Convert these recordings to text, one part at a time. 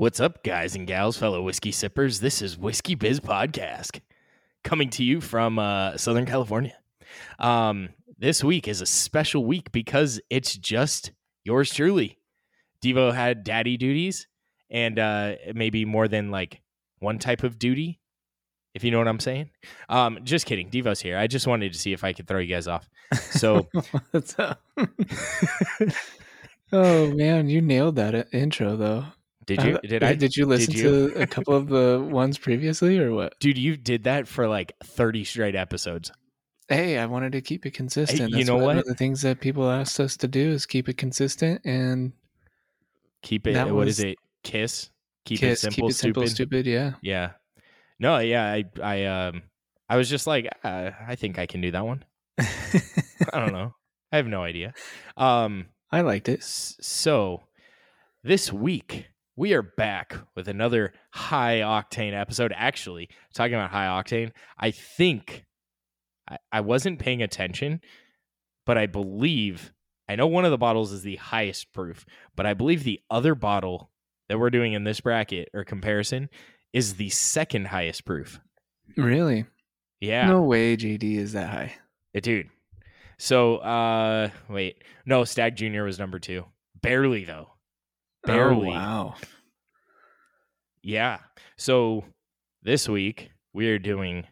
What's up, guys and gals, fellow whiskey sippers? This is Whiskey Biz Podcast coming to you from uh, Southern California. Um, this week is a special week because it's just yours truly. Devo had daddy duties and uh, maybe more than like one type of duty, if you know what I'm saying. Um, just kidding. Devo's here. I just wanted to see if I could throw you guys off. So, oh man, you nailed that intro though. Did you? Did I? Did you listen you? to a couple of the ones previously, or what? Dude, you did that for like 30 straight episodes. Hey, I wanted to keep it consistent. you That's know one what? of the things that people asked us to do is keep it consistent and Keep it. What is it? Kiss. Keep kiss, it simple. keep it simple, stupid. stupid. Yeah. Yeah. No. Yeah. I. I. Um. I was just like, uh, I think I can do that one. I don't know. I have no idea. Um. I liked it. So, this week we are back with another high octane episode. Actually, talking about high octane, I think I, I wasn't paying attention, but I believe I know one of the bottles is the highest proof, but I believe the other bottle that we're doing in this bracket or comparison is the second highest proof. Really? Yeah. No way, JD is that high. Uh, dude. So, uh, wait, no, Stagg Junior was number two, barely though, barely. Oh, wow. Yeah. So this week we are doing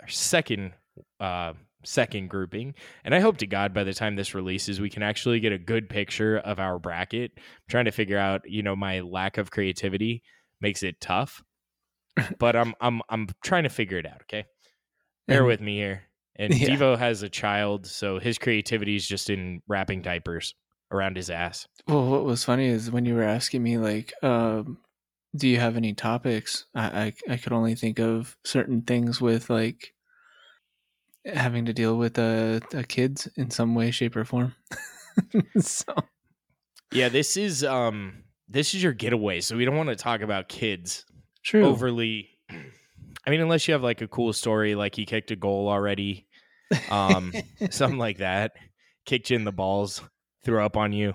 our second, uh, second grouping, and I hope to God by the time this releases, we can actually get a good picture of our bracket. I'm trying to figure out, you know, my lack of creativity makes it tough, but I'm I'm I'm trying to figure it out. Okay, bear with me here. And Yeah. Devo has a child, so his creativity is just in wrapping diapers around his ass. Well, what was funny is when you were asking me, like, um, do you have any topics? I, I, I could only think of certain things with like having to deal with a, uh kids in some way, shape, or form. so Yeah, this is um this is your getaway, so we don't want to talk about kids true. overly. I mean, unless you have like a cool story, like he kicked a goal already, um, something like that, kicked you in the balls, threw up on you,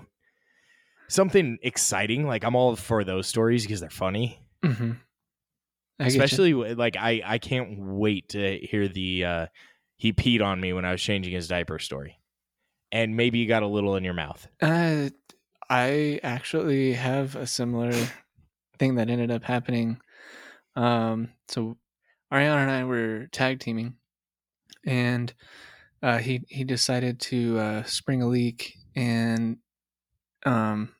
something exciting. Like I'm all for those stories because they're funny, hmm you. especially like I I can't wait to hear the uh, he peed on me when I was changing his diaper story, and maybe you got a little in your mouth. Uh, I actually have a similar thing that ended up happening. Um, so Ariana and I were tag teaming, and uh, he he decided to uh, spring a leak, and um,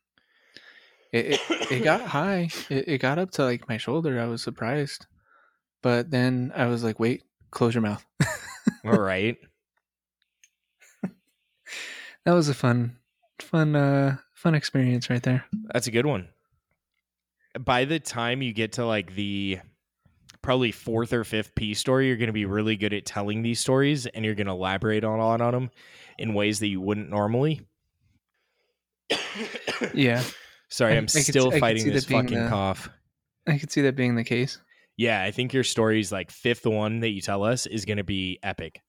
it it, it got high. It, it got up to like my shoulder. I was surprised, but then I was like, "Wait, close your mouth." All right. That was a fun, fun, uh, fun experience right there. That's a good one. By the time you get to like the probably fourth or fifth P story, you're going to be really good at telling these stories and you're going to elaborate on, on on them in ways that you wouldn't normally. Yeah. Sorry, I- I'm I still could fighting this fucking the- cough. I could see that being the case. Yeah, I think your story's like fifth one that you tell us is going to be epic.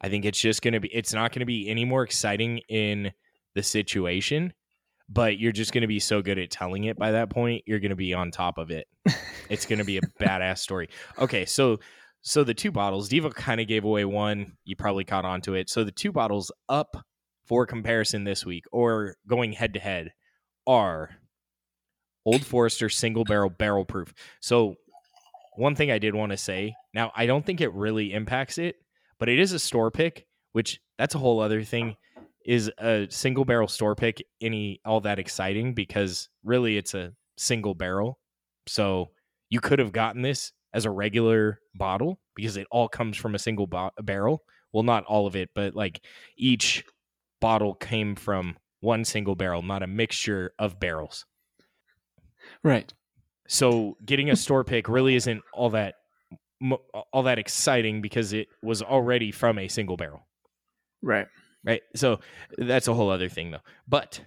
I think it's just going to be, it's not going to be any more exciting in the situation, but you're just going to be so good at telling it by that point. You're going to be on top of it. It's going to be a badass story. Okay, so so the two bottles, Devo kind of gave away one. You probably caught on to it. So the two bottles up for comparison this week or going head to head are Old Forester single barrel barrel proof. So one thing I did want to say, now I don't think it really impacts it, but it is a store pick, which that's a whole other thing. Is a single barrel store pick any all that exciting because really it's a single barrel. So you could have gotten this as a regular bottle because it all comes from a single bo- barrel. Well, not all of it, but like each bottle came from one single barrel, not a mixture of barrels. Right. So getting a store pick really isn't all that all that exciting because it was already from a single barrel, Right. right? So that's a whole other thing though. But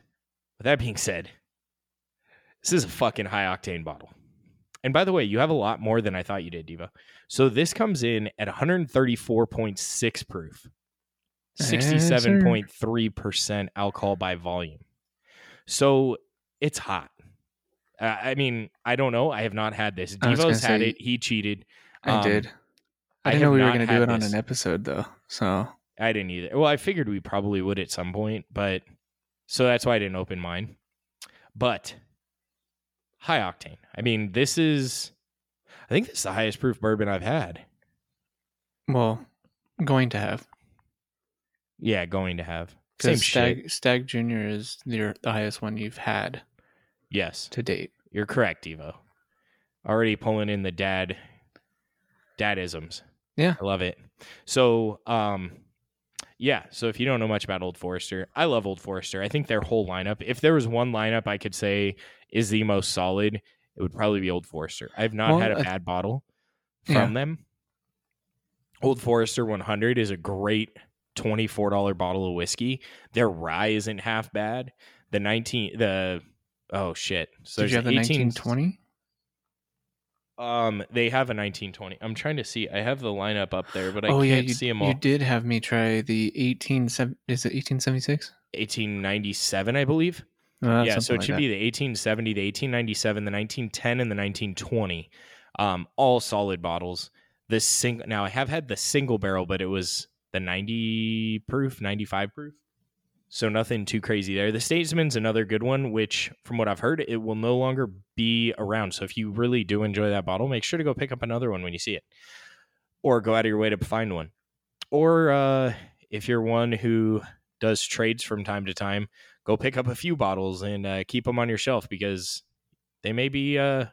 with that being said, this is a fucking high octane bottle. And by the way, you have a lot more than I thought you did, Devo. So this comes in at 134.6 proof. 67.3% alcohol by volume. So it's hot. Uh, I mean, I don't know. I have not had this. I Devo's had say- it. He cheated. I Um, did. I I didn't know we were going to do it on this. an episode though. So I didn't either. Well, I figured we probably would at some point, but so that's why I didn't open mine. But high octane. I mean, this is I think this is the highest proof bourbon I've had. well, going to have Yeah, going to have. Same because shit. Stagg Stagg Junior is your the highest one you've had Yes. to date. You're correct, Evo. Already pulling in the dad dadisms. Yeah. I love it. So, um yeah, so if you don't know much about Old Forester, I love Old Forester. I think their whole lineup, if there was one lineup I could say is the most solid, it would probably be Old Forester. I've not Well, had a bad bottle Yeah. from them. Old Forester 100 is a great $24 bottle of whiskey. Their rye isn't half bad. The 19 the oh shit. So Did you have the 18 nineteen twenty? um, they have a 1920. I'm trying to see. I have the lineup up there, but I Oh can't yeah, you, see them all. you did have me try the eighteen seven. Is it eighteen seventy six? 1897, I believe. yeah, so it should be the 1870, the 1897, the 1910, and the 1920. Um, all solid bottles. This single now I have had the single barrel, but it was the 90 proof, 95 proof. So nothing too crazy there. The Statesman's another good one, which from what I've heard, it will no longer be around. So if you really do enjoy that bottle, make sure to go pick up another one when you see it. Or go out of your way to find one. Or uh, if you're one who does trades from time to time, go pick up a few bottles and uh, keep them on your shelf because they may be uh,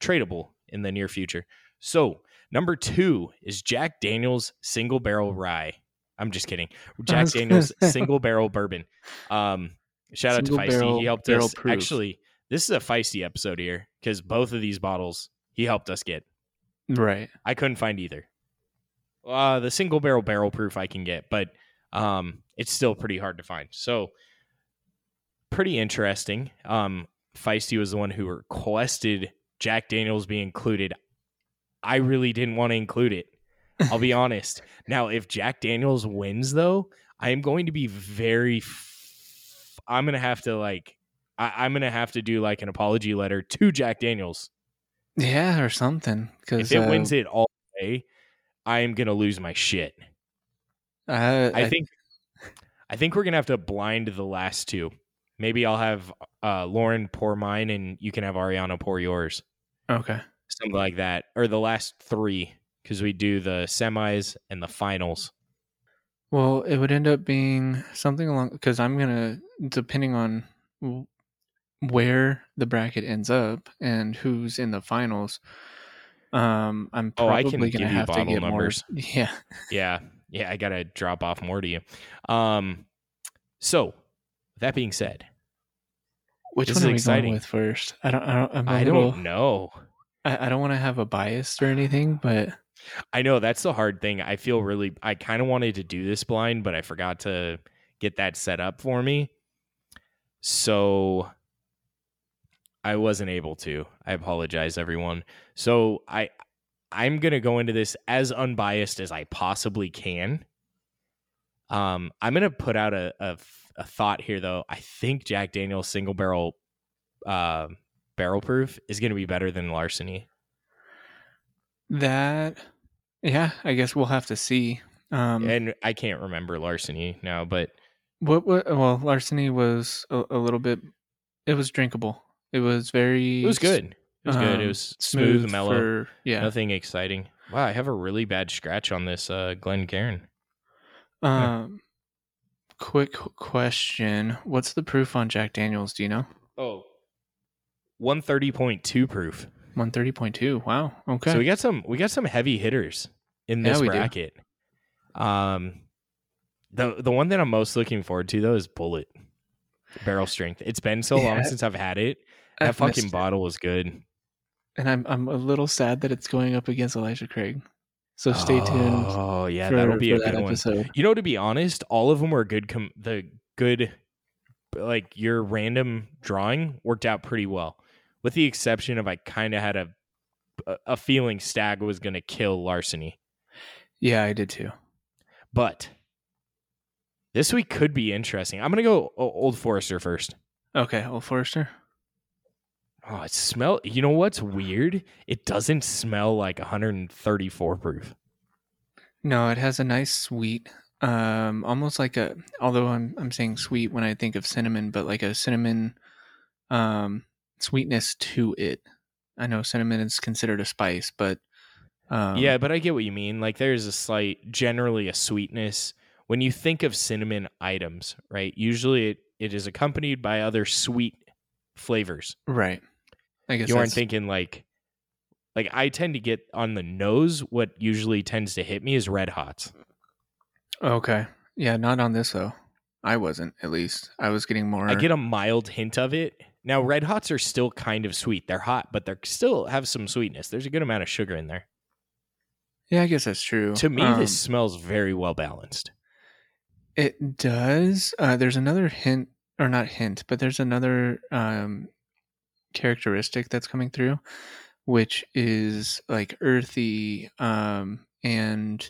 tradable in the near future. So, number two is Jack Daniels Single Barrel Rye. I'm just kidding. Jack Daniels. Single Barrel Bourbon. Um, shout out to Feisty. barrel- he helped us. proof. Actually, this is a Feisty episode here because both of these bottles he helped us get. right. I couldn't find either. Uh, the single barrel barrel proof I can get, but um, it's still pretty hard to find. So pretty interesting. Um, Feisty was the one who requested Jack Daniels be included. I really didn't want to include it. I'll be honest. Now, if Jack Daniels wins, though, I am going to be very. F- I'm gonna have to like. I- I'm gonna have to do like an apology letter to Jack Daniels Yeah, or something. Because if it wins it all the way, I am gonna lose my shit. I, I think I think we're gonna have to blind the last two. Maybe I'll have uh, Lauren pour mine and you can have Ariana pour yours. okay. Something like that. Or the last three, because we do the semis and the finals. Well, it would end up being something along because I'm gonna depending on where the bracket ends up and who's in the finals. Um, I'm Oh, I probably can gonna give you have to get numbers. more. Yeah, Yeah. Yeah, I gotta drop off more to you. Um so that being said, which This one is are we exciting. going with first? I don't. I don't. I'm I little, don't know. I, I don't want to have a bias or anything, but I know that's the hard thing. I feel really I kind of wanted to do this blind, but I forgot to get that set up for me. So I wasn't able to. I apologize everyone. So I I'm going to go into this as unbiased as I possibly can. Um I'm going to put out a, a a thought here though. I think Jack Daniel's single barrel uh, barrel proof is going to be better than larceny. that, yeah, I guess we'll have to see. Um, and I can't remember larceny now, but what, what? Well, larceny was a, a little bit. It was drinkable. It was very. it was good. It was good. It um, was smooth, mellow, for- yeah. nothing exciting. Wow, I have a really bad scratch on this uh, Glen Cairn. Um, quick question: What's the proof on Jack Daniels? Do you know? Oh, one thirty point two proof. One thirty point two. Wow. Okay. So we got some we got some heavy hitters in this Yeah, we do. Um, the the one that I'm most looking forward to though is Bulleit barrel strength. It's been so long since I've had it. That I've fucking missed it. bottle was good. and I'm I'm a little sad that it's going up against Elijah Craig. So stay tuned. Oh yeah, for, that'll be a that good one. episode. You know, to be honest, all of them were good. Com- the good, like your random drawing worked out pretty well, with the exception of I kind of had a a feeling Stagg was going to kill Larceny, Yeah, I did too. but this week could be interesting. I'm going to go Old Forester first. Okay, Old Forester. Oh, it smell. You know what's weird? It doesn't smell like 134 proof. No, it has a nice sweet, um, almost like a. Although I'm I'm saying sweet when I think of cinnamon, but like a cinnamon, um, sweetness to it. I know cinnamon is considered a spice, but um, yeah, but I get what you mean. Like there's a slight, generally a sweetness when you think of cinnamon items, right? Usually it, it is accompanied by other sweet flavors. right. I guess You aren't thinking like like I tend to get on the nose. What usually tends to hit me is red hots. Okay, yeah, not on this though. I wasn't at least. I was getting more. I get a mild hint of it. Now red hots are still kind of sweet. They're hot, but they're still have some sweetness. There's a good amount of sugar in there. yeah, I guess that's true. To me, Um, this smells very well balanced. It does. Uh, there's another hint, or not hint, but there's another um, characteristic that's coming through, which is like earthy um, and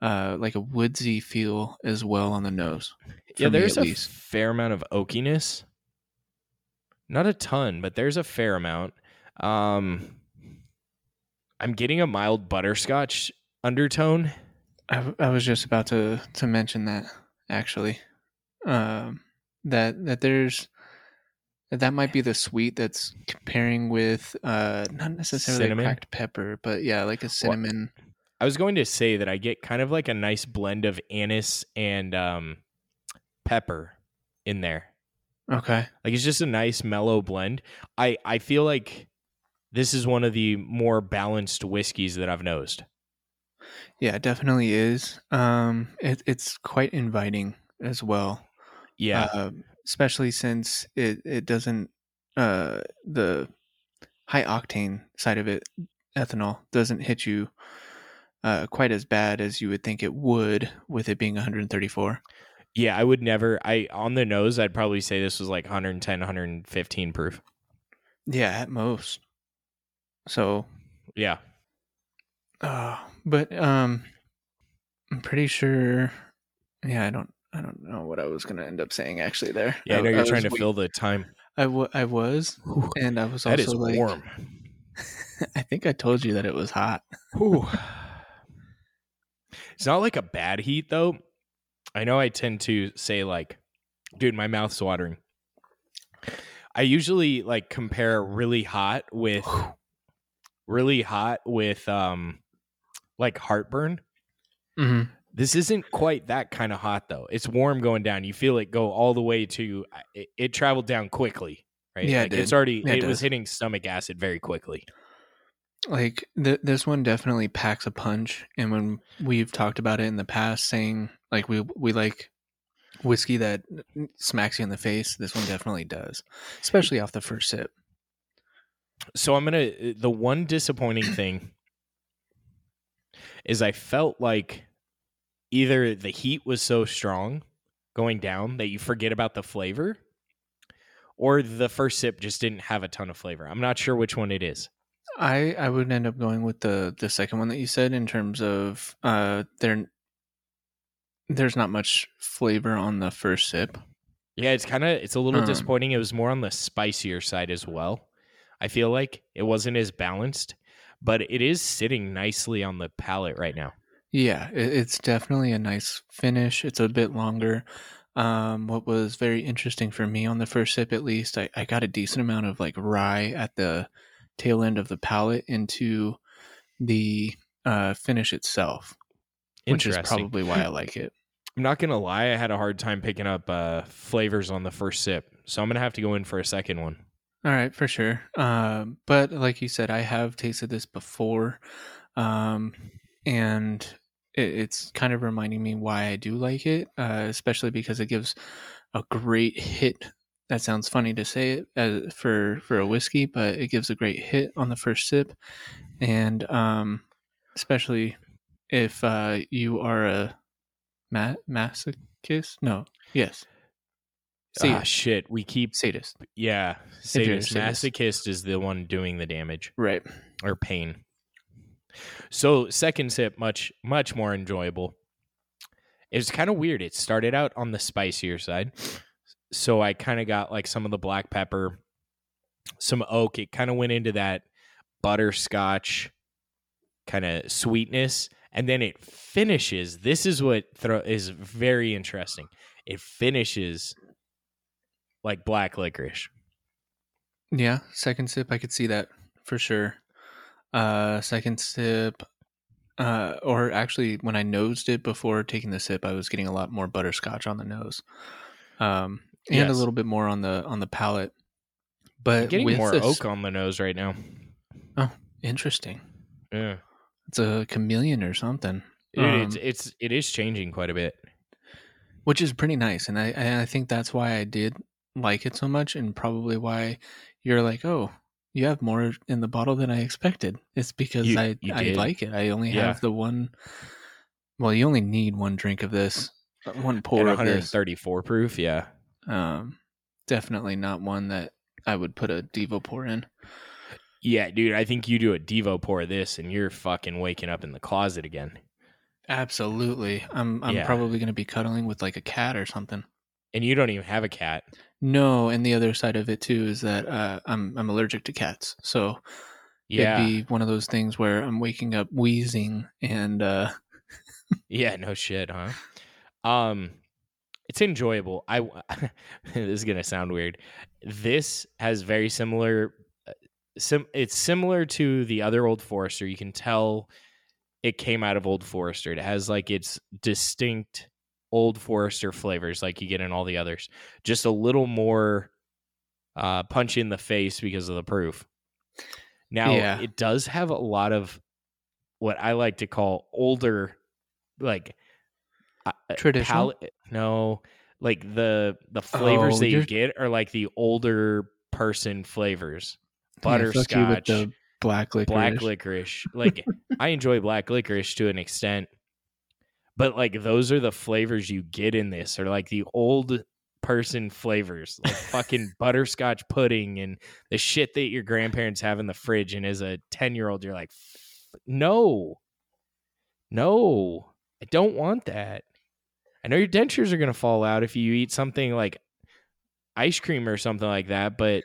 uh, like a woodsy feel as well on the nose. Yeah, there's a least. fair amount of oakiness. Not a ton, but there's a fair amount. Um, I'm getting a mild butterscotch undertone. I was just about to to mention that actually, um, that that there's that might be the sweet that's comparing with uh not necessarily Cinnamon? cracked pepper, but yeah, like a cinnamon. I was going to say that I get kind of like a nice blend of anise and um, pepper in there. Okay, Like it's just a nice mellow blend. I I feel like this is one of the more balanced whiskeys that I've nosed. yeah, it definitely is. Um, it, it's quite inviting as well. Yeah, um, especially since it it doesn't uh the high octane side of it ethanol doesn't hit you uh quite as bad as you would think it would with it being 134 yeah. I would never. I on the nose, I'd probably say this was like 110, 115 proof. yeah at most so Yeah. uh but um i'm pretty sure yeah i don't i don't know what i was gonna end up saying actually there Yeah, I know you're was trying to wait- fill the time. I, w- I was and i was also That is like warm. i think i told you that it was hot Whew. It's not like a bad heat though. I know I tend to say like, dude, my mouth's watering. I usually like compare really hot with really hot with um like heartburn. mm-hmm. This isn't quite that kind of hot though. It's warm going down. You feel it go all the way to it, it traveled down quickly, right? Yeah, it like, it's already Yeah, it it was hitting stomach acid very quickly. Like th- this one definitely packs a punch and when we've talked about it in the past saying like we we like whiskey that smacks you in the face this one definitely does especially off the first sip so I'm gonna uh, the one disappointing thing is I felt like either the heat was so strong going down that you forget about the flavor, or the first sip just didn't have a ton of flavor. I'm not sure which one it is. I i would end up going with the the second one that you said in terms of uh there there's not much flavor on the first sip Yeah, it's kind of it's a little Um. disappointing. It was more on the spicier side as well. I feel like it wasn't as balanced, but it is sitting nicely on the palate right now. Yeah, it, it's definitely a nice finish. It's a bit longer. Um, what was very interesting for me on the first sip, at least, I, I got a decent amount of like rye at the tail end of the palate into the uh, finish itself, which is probably why I like it. I'm not gonna lie, I had a hard time picking up uh, flavors on the first sip, so I'm gonna have to go in for a second one. All right, for sure. Um, but like you said, I have tasted this before, um, and it, it's kind of reminding me why I do like it, uh, especially because it gives a great hit. That sounds funny to say it as, for for a whiskey, but it gives a great hit on the first sip, and um, especially if uh, you are a ma- masochist. No, yes, Ah, shit, we keep sadist. yeah. Sadist. sadist. Masochist is the one doing the damage Right. or pain. So second sip, much much more enjoyable. It was kind of weird. It started out on the spicier side, so I kind of got like some of the black pepper, some oak. It kind of went into that butterscotch kind of sweetness, and then it finishes. This is what thro- is very interesting. It finishes like black licorice. Yeah, second sip, I could see that for sure. Uh, second sip, uh, or actually, when I nosed it before taking the sip, I was getting a lot more butterscotch on the nose, um, and a little bit more on the on the palate. I'm But getting with more this, oak on the nose right now. Oh, interesting. Yeah. It's a chameleon or something, Dude, it's Um, it's it is changing quite a bit. which is pretty nice, and I and I think that's why I did like it so much, and probably why you're like, oh, you have more in the bottle than I expected. It's because You- I you I did. like it. I only Yeah. have the one. Well, you only need one drink of this, uh, one pour of this. 134 proof, yeah. Um, definitely not one that I would put a Devo pour in. Yeah, dude, I think you do a Devo pour of this and you're fucking waking up in the closet again. Absolutely, I'm I'm Yeah. probably gonna be cuddling with like a cat or something. And you don't even have a cat. No, and the other side of it too is that uh, I'm I'm allergic to cats, so Yeah. it'd be one of those things where I'm waking up wheezing and uh, Yeah, no shit, huh? Um it's enjoyable. I this is going to sound weird. This has very similar uh, sim it's similar to the other Old Forester. You can tell it came out of Old Forester. It has like its distinct Old Forester flavors like you get in all the others. Just a little more uh punch in the face because of the proof. Now, Yeah. it does have a lot of what I like to call older like Uh, Traditional? pal- no, like the the flavors Oh, that you get are like the older person flavors. yeah, with Butterscotch, the black licorice. black licorice. Like I enjoy black licorice to an extent, but like those are the flavors you get in this, or like the old person flavors, like fucking butterscotch pudding and the shit that your grandparents have in the fridge. And as a ten year old, you're like, no, no, I don't want that. I know your dentures are gonna fall out if you eat something like ice cream or something like that, but.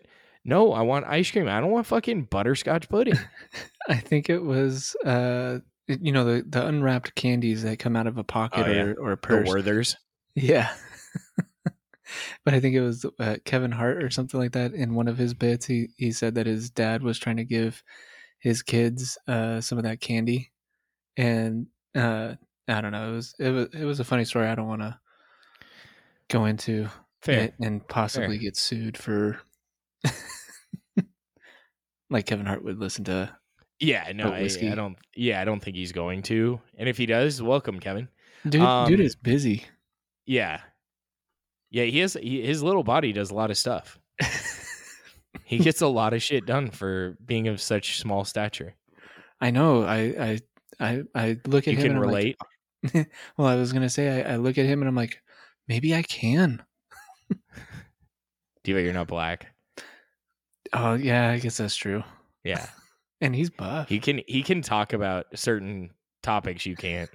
No, I want ice cream. I don't want fucking butterscotch pudding. I think it was uh, you know the the unwrapped candies that come out of a pocket Oh, yeah. or or a the purse. Werthers. Yeah. but I think it was uh, Kevin Hart or something like that. In one of his bits, he, he said that his dad was trying to give his kids uh, some of that candy, and uh, I don't know. It was it was it was a funny story. I don't want to go into Fair. it and possibly Fair. get sued for. like Kevin Hart would listen to. Yeah, no, I. I don't. Yeah, I don't think he's going to. And if he does, welcome, Kevin. Dude, Um, dude is busy. Yeah, yeah. He has he, his little body does a lot of stuff. He gets a lot of shit done for being of such small stature. I know. I I I, I look at You him. can and I'm like, relate. well, I was gonna say I, I look at him and I'm like, maybe I can. Devo, you're not black. Oh yeah, I guess that's true. Yeah, And he's buff. he can he can talk about certain topics you can't.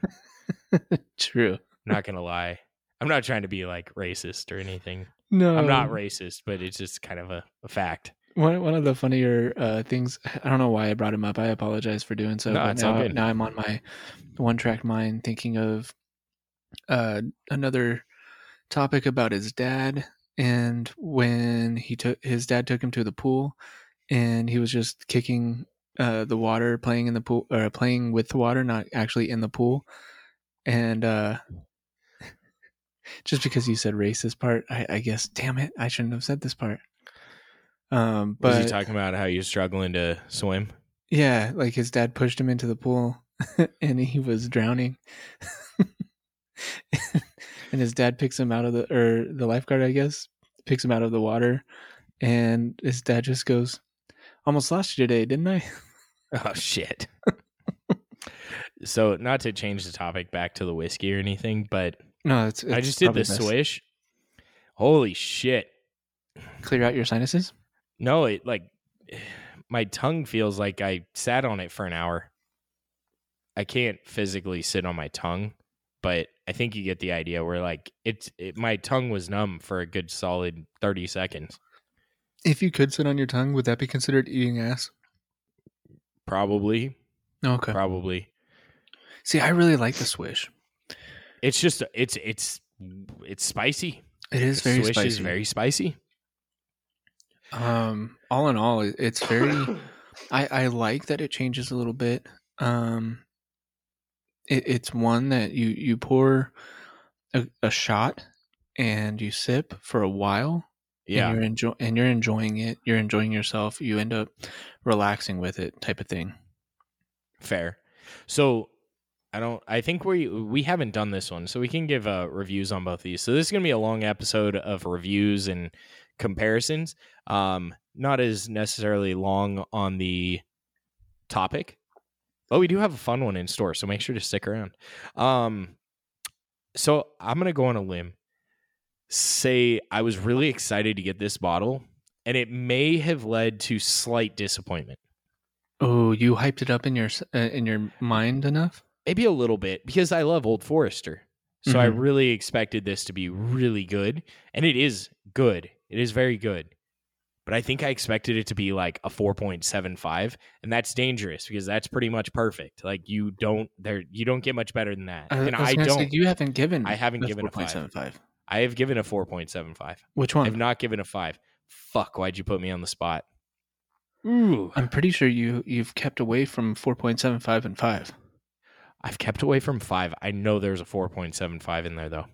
true. Not gonna lie. I'm not trying to be like racist or anything. No, I'm not racist, but it's just kind of a, a fact. One one of the funnier uh, things. I don't know why I brought him up. I apologize for doing so. No, but now, now I'm on my one track mind, thinking of uh, another topic about his dad, and when he took his dad took him to the pool, and he was just kicking uh, the water, playing in the pool, or playing with the water, not actually in the pool, and uh, just because you said racist part, I, I guess, damn it, I shouldn't have said this part. Um, Was he talking about how you're struggling to swim? yeah, like his dad pushed him into the pool and he was drowning. and his dad picks him out of the or the lifeguard, I guess, picks him out of the water and his dad just goes, "Almost lost you today, didn't I?" Oh shit. so not to change the topic back to the whiskey or anything, but No, it's, I just did the swish. Holy shit. Clear out your sinuses. No, it like my tongue feels like I sat on it for an hour. I can't physically sit on my tongue, but I think you get the idea where like it's it, my tongue was numb for a good solid 30 seconds. If you could sit on your tongue, would that be considered eating ass? Probably, Okay. probably. See, I really like the swish. It's just it's it's it's spicy. It is very Swish spicy. is very spicy. Um, all in all, it's very. I I like that it changes a little bit. Um, it, it's one that you you pour a, a shot and you sip for a while. yeah. and you're enjoy and you're enjoying it. You're enjoying yourself. You end up relaxing with it, type of thing. Fair. So I don't. I think we we haven't done this one, so we can give uh, reviews on both these. So this is gonna be a long episode of reviews and comparisons. Um, not as necessarily long on the topic, but we do have a fun one in store. So make sure to stick around. Um, so I'm gonna go on a limb. Say I was really excited to get this bottle, and it may have led to slight disappointment. Oh, you hyped it up in your uh, in your mind enough? Maybe a little bit because I love Old Forester. So I Mhm. really expected this to be really good, and it is good. It is very good. But I think I expected it to be like a 4.75, and that's dangerous because that's pretty much perfect. Like you don't there you don't get much better than that. I, and I I gonna say, don't you haven't given. I haven't given a five. 4.75. I have given a 4.75. Which one? I one? have not given a 5. Fuck, why'd you put me on the spot? Ooh. I'm pretty sure you you've kept away from 4.75 and five. I've kept away from 5. I know there's a 4.75 in there though.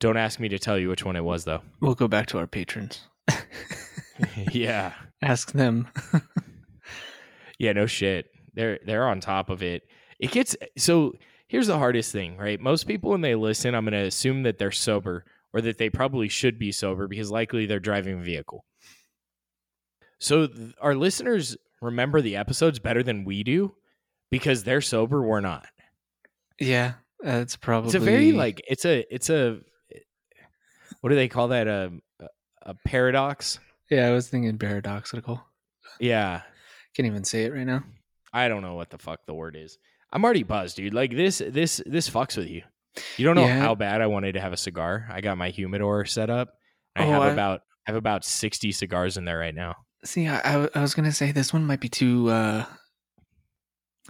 Don't ask me to tell you which one it was though. We'll go back to our patrons. yeah. Ask them. Yeah, no shit. They're they're on top of it. It gets so here's the hardest thing, right? Most people when they listen, I'm gonna assume that they're sober or that they probably should be sober because likely they're driving a vehicle. So th- our listeners remember the episodes better than we do because they're sober, we're not. yeah, that's probably. It's a very like it's a it's a what do they call that? A a paradox? Yeah, I was thinking paradoxical. Yeah. Can't even say it right now. I don't know what the fuck the word is. I'm already buzzed, dude. Like this, this, this fucks with you. You don't know Yeah. how bad I wanted to have a cigar. I got my humidor set up. I Oh, have I- about, I have about sixty cigars in there right now. See, I was gonna say this one might be too uh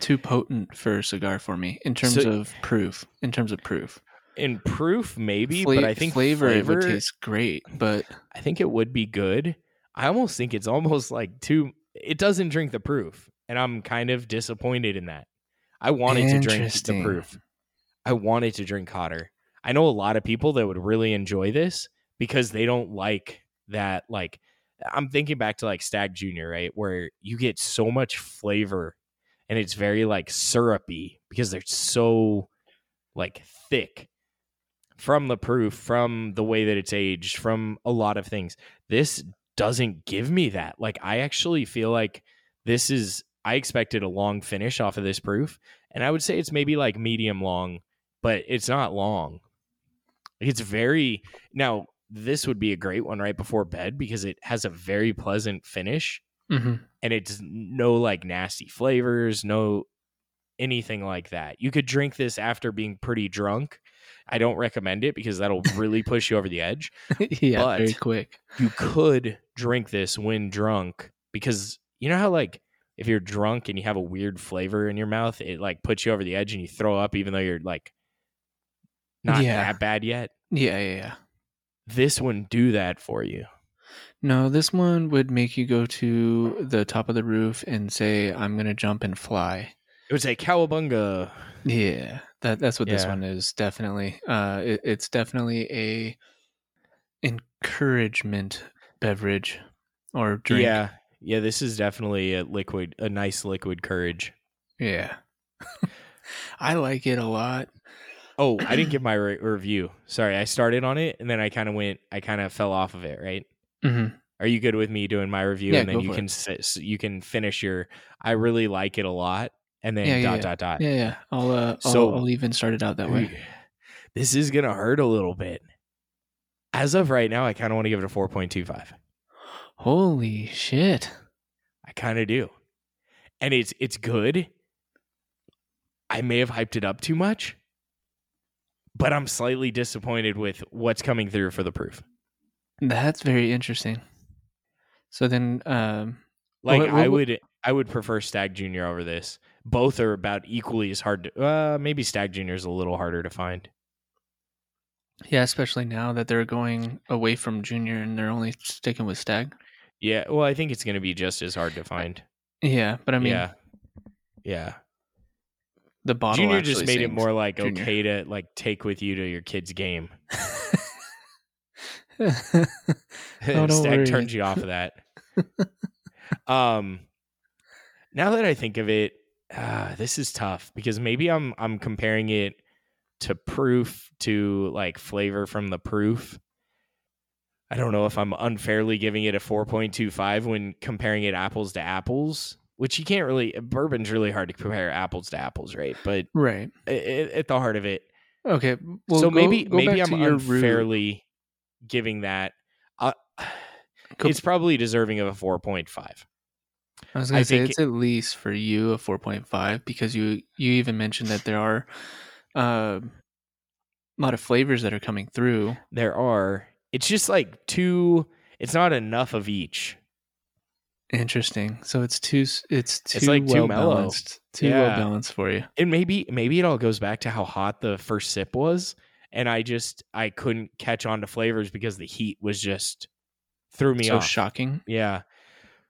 too potent for a cigar for me in terms So- of proof. In terms of proof, In proof, maybe, Fla- but I think flavor, flavor, it would taste great. But I think it would be good. I almost think it's almost like too. It doesn't drink the proof, and I'm kind of disappointed in that. I wanted to drink the proof. I wanted to drink hotter. I know a lot of people that would really enjoy this because they don't like that. Like, I'm thinking back to like Stagg Junior, right, where you get so much flavor, and it's very like syrupy because they're so like thick from the proof, from the way that it's aged, from a lot of things. This doesn't give me that. Like I actually feel like this is I expected a long finish off of this proof, and I would say it's maybe like medium long, but it's not long. It's very now this would be a great one right before bed because it has a very pleasant finish Mhm. and it's no like nasty flavors, no anything like that. You could drink this after being pretty drunk. I don't recommend it because that'll really push you over the edge. yeah, very quick. You could drink this when drunk because you know how like if you're drunk and you have a weird flavor in your mouth, it like puts you over the edge and you throw up even though you're like not Yeah. that bad yet. Yeah, yeah, yeah. This wouldn't do that for you. No, this one would make you go to the top of the roof and say, "I'm gonna jump and fly." It would say cowabunga. Yeah, that that's what this one is. Definitely, uh, it, it's definitely a encouragement beverage or drink. Yeah. Yeah, this is definitely a liquid, a nice liquid courage. yeah. I like it a lot. Oh, I didn't give my re- review. Sorry, I started on it and then I kind of went, I kind of fell off of it. Right? Hmm Are you good with me doing my review Yeah, and then you can you can finish your? I really like it a lot, and then Yeah, dot yeah. dot dot. Yeah, yeah. I'll uh, I'll, So- I'll even start it out that way. This is gonna hurt a little bit. As of right now, I kind of want to give it a four point two five. Holy shit! I kind of do, and it's it's good. I may have hyped it up too much, but I'm slightly disappointed with what's coming through for the proof. That's very interesting. So then, um, Like What- I would I would prefer Stagg Junior over this. Both are about equally as hard to uh maybe Stagg Junior is a little harder to find. yeah, especially now that they're going away from junior and they're only sticking with Stagg. Yeah, well I think it's gonna be just as hard to find. Yeah, but I mean, yeah. Yeah. the bottle Junior just made it more like Junior. okay to like take with you to your kid's game. Oh, don't Stagg turns you off of that. um, now that I think of it, uh, this is tough because maybe I'm I'm comparing it to proof to like flavor from the proof. I don't know if I'm unfairly giving it a 4.25 when comparing it apples to apples, which you can't really. Bourbon's really hard to compare apples to apples, right? But right. i- i- at the heart of it, Okay. Well, so go- maybe go maybe I'm unfairly giving that. Uh, it's probably deserving of a 4.5. I was gonna say think- it's at least for you a four point five because you you even mentioned that there are uh, a lot of flavors that are coming through. There are. It's just like two. It's not enough of each. Interesting. So it's too it's too It's like too well mellow. balanced. Too Yeah. well balanced for you. And maybe maybe it all goes back to how hot the first sip was, and I just I couldn't catch on to flavors because the heat was just threw me so off. shocking. Yeah.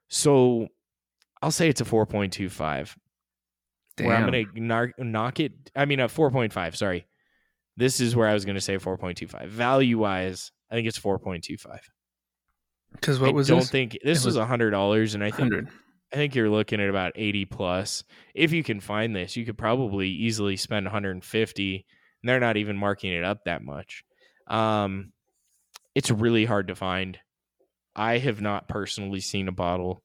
So I'll say it's a 4.25. Damn. Where I'm gonna nar- knock it. I mean, a 4.5. Sorry. This is where I was gonna say 4.25. Value wise, I think it's 4.25. Because what I was don't this? think this It was was a hundred dollars, and I think Hundred. I think you're looking at about 80 plus. If you can find this, you could probably easily spend 150. And they're not even marking it up that much. Um, it's really hard to find. I have not personally seen a bottle.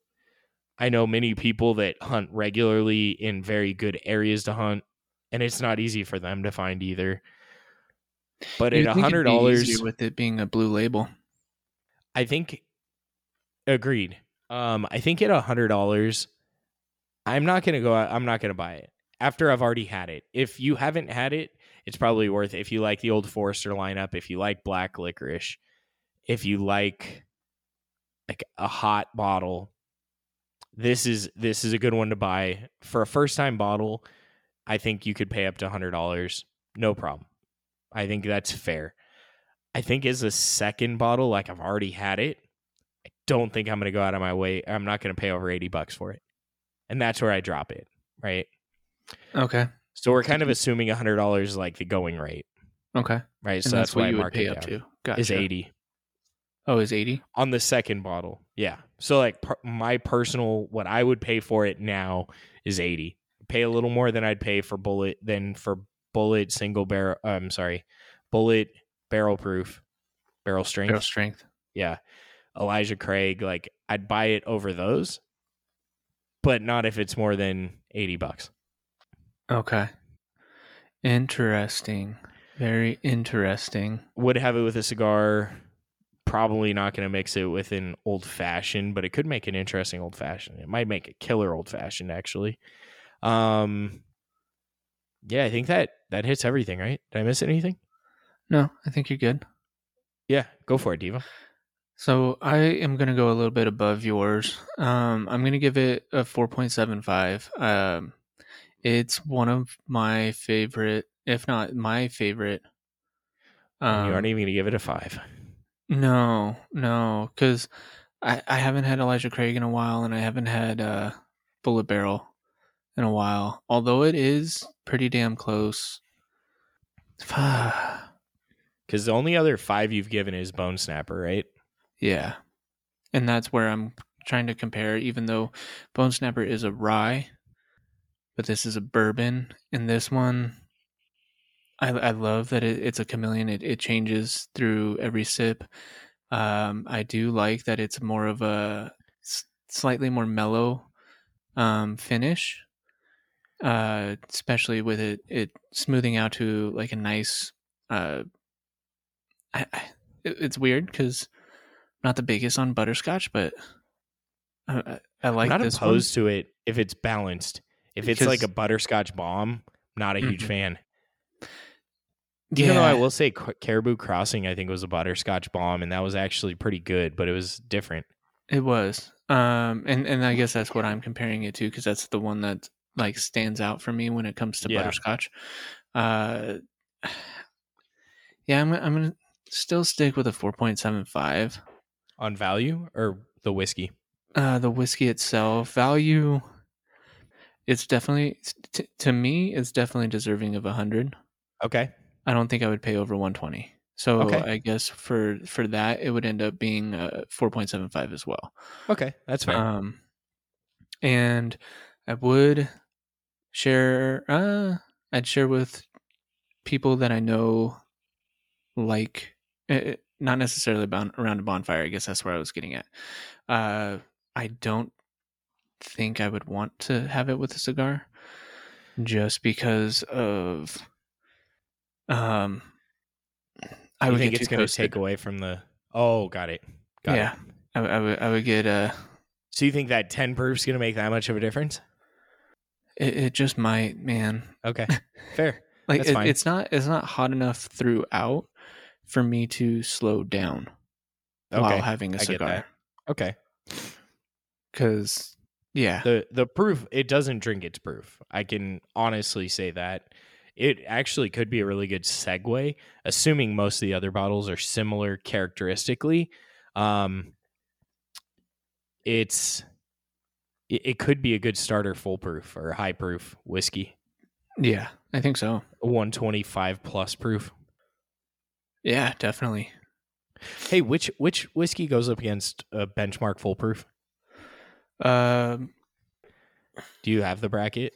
I know many people that hunt regularly in very good areas to hunt, and it's not easy for them to find either. But You'd at hundred dollars, with it being a blue label. I think agreed. Um, I think at a hundred dollars, I'm not gonna go. out I'm not gonna buy it after I've already had it. If you haven't had it, it's probably worth. If you like the old Forester lineup, if you like black licorice, if you like like a hot bottle, this is this is a good one to buy for a first time bottle. I think you could pay up to hundred dollars, no problem. I think that's fair. I think as a second bottle, like I've already had it, I don't think I'm going to go out of my way. I'm not going to pay over 80 bucks for it. And that's where I drop it, right? Okay. So we're kind of mm-hmm. assuming $100 is like the going rate, Okay. right? And so that's, that's, what you would mark pay it up to. Gotcha. Is 80 Oh, is eighty? on the second bottle. Yeah. So like per- my personal what I would pay for it now is 80. Pay a little more than I'd pay for Bulleit than for Bulleit single barrel I'm sorry. Bulleit barrel proof barrel strength. Barrel strength. yeah, Elijah Craig, like I'd buy it over those, but not if it's more than 80 bucks. Okay. Interesting. Very interesting. Would have it with a cigar. Probably not going to mix it with an old fashioned, but it could make an interesting old fashioned. It might make a killer old fashioned, actually. Um, yeah, I think that that hits everything, right? Did I miss anything? No, I think you're good. Yeah, go for it, Devo. So I am gonna go a little bit above yours. Um, I'm gonna give it a 4.75. Um, it's one of my favorite, if not my favorite. Um, you aren't even going to give it a five. No, no, because I, I haven't had Elijah Craig in a while, and I haven't had uh, Bulleit Barrel in a while. Although it is pretty damn close. Because the only other five you've given is Bone Snapper, right? yeah, and that's where I'm trying to compare. Even though Bone Snapper is a rye, but this is a bourbon, and this one. I, I love that it, it's a chameleon. It, it changes through every sip. Um, I do like that it's more of a s- slightly more mellow um, finish, uh, especially with it it smoothing out to like a nice. Uh, I, I, it- it's weird because I'm not the biggest on butterscotch, but I, I- I like I'm not opposed to it if it's balanced. If it's Because- like a butterscotch bomb, not a huge Mhm. fan. one. Even though I will say Caribou Crossing, I think was a butterscotch bomb, and that was actually pretty good, but it was different. It was. Um, and and I guess that's what I'm comparing it to because that's the one that like stands out for me when it comes to Yeah. butterscotch. Uh, yeah, I'm I'm gonna still stick with a 4.75. On value or the whiskey? Uh, the whiskey itself value, it's definitely t- to me, it's definitely deserving of a hundred. Okay. I don't think I would pay over 120. So Okay. I guess for for that, it would end up being uh, 4.75 as well. Okay. That's fair. Um, and I would share. Uh, I'd share with people that I know, like eh, not necessarily bon- around a bonfire. I guess that's where I was getting at. Uh, I don't think I would want to have it with a cigar, just because of. Um, I I would think it's going to take away from the. Oh, got it. Got yeah, it. I, I would. I would get uh So you think that 10 proof's going to make that much of a difference? It, it just might, man. Okay. Fair. Like it, fine. it's not it's not hot enough throughout for me to slow down Okay. while having a I get cigar. that. Okay. Because yeah, The the proof it doesn't drink its proof. I can honestly say that. It actually could be a really good segue, assuming most of the other bottles are similar characteristically. Um, it's it, it could be a good starter full proof or high proof whiskey, yeah, I think so. one twenty five plus proof. Yeah, definitely. Hey, which which whiskey goes up against a benchmark full proof? Um, Do you have the bracket?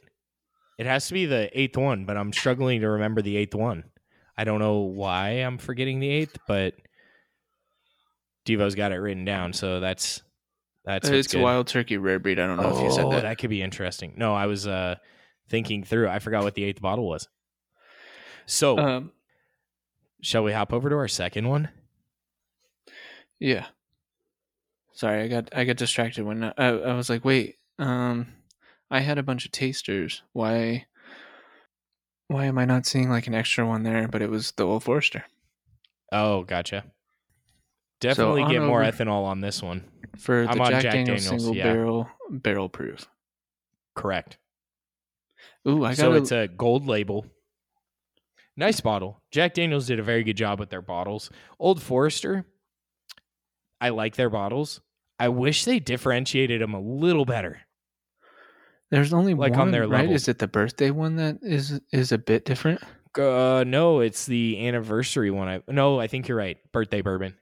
It has to be the eighth one, but I'm struggling to remember the eighth one. I don't know why I'm forgetting the eighth, but Devo's got it written down, so that's that's it's good. wild turkey rare breed. I don't know if you said Oh, that. could be interesting. No, I was uh thinking through. I forgot what the eighth bottle was. So, Um, shall we hop over to our second one? yeah. Sorry, I got I got distracted when I, I was like, wait, um, I had a bunch of tasters. Why? Why am I not seeing like an extra one there? But it was the Old Forester. Oh, gotcha. Definitely on get more ethanol on this one. for the I'm on Jack, Jack Daniel's, Daniel's, single yeah. barrel barrel proof. Correct. Ooh, I got so it's a gold label. Nice bottle. Jack Daniels did a very good job with their bottles. Old Forester, I like their bottles. I wish they differentiated them a little better. There's only like one, on their right? level. Is it the birthday one that is is a bit different? Uh, no, it's the anniversary one. I no, I think you're right. Birthday bourbon.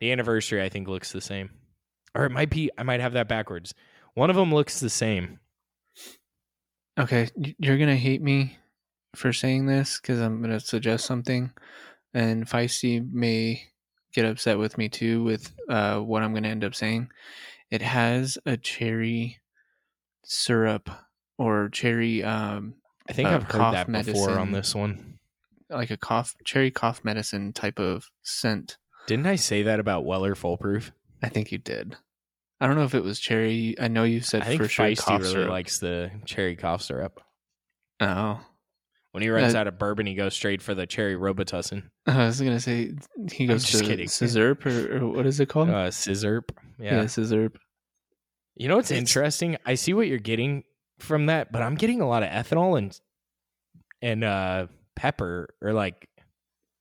The anniversary, I think, looks the same, or it might be. I might have that backwards. One of them looks the same. Okay, you're gonna hate me for saying this because I'm gonna suggest something, and Feisty may get upset with me too with uh, what I'm gonna end up saying. It has a cherry syrup or cherry, um, I think Uh, I've heard that before on this one. like a cough cherry cough medicine type of scent. Didn't I say that about Weller Full Proof? I think you did. I don't know if it was cherry. I know you said I think for sure Feisty cough really syrup. likes the cherry cough syrup. Oh, When he runs Uh, out of bourbon, he goes straight for the cherry Robitussin. I was gonna say he goes just to kidding. Sizzurp or, or what is it called? Uh, Sizzurp. yeah, Yeah. Sizzurp. You know what's It's- interesting? I see what you're getting from that, but I'm getting a lot of ethanol and and uh, pepper or like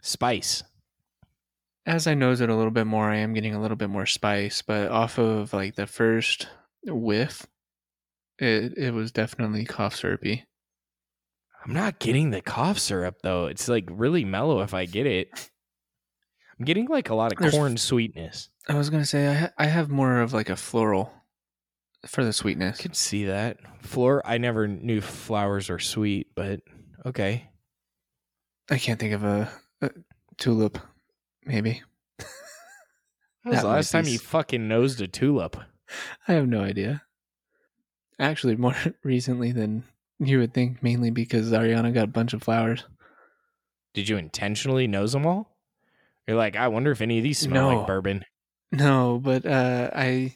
spice. As I nose it a little bit more, I am getting a little bit more spice, but off of like the first whiff, it it was definitely cough syrupy. I'm not getting the cough syrup though. It's like really mellow if I get it. I'm getting like a lot of There's- corn sweetness. I was gonna say I ha- I have more of like a floral for the sweetness. I could see that. Floor. I never knew flowers are sweet, but okay. I can't think of a, a tulip, maybe. When was the last time you fucking nosed a tulip? I have no idea. Actually, more recently than you would think, mainly because Ariana got a bunch of flowers. Did you intentionally nose them all? You're like, I wonder if any of these smell No. like bourbon. No, but uh, I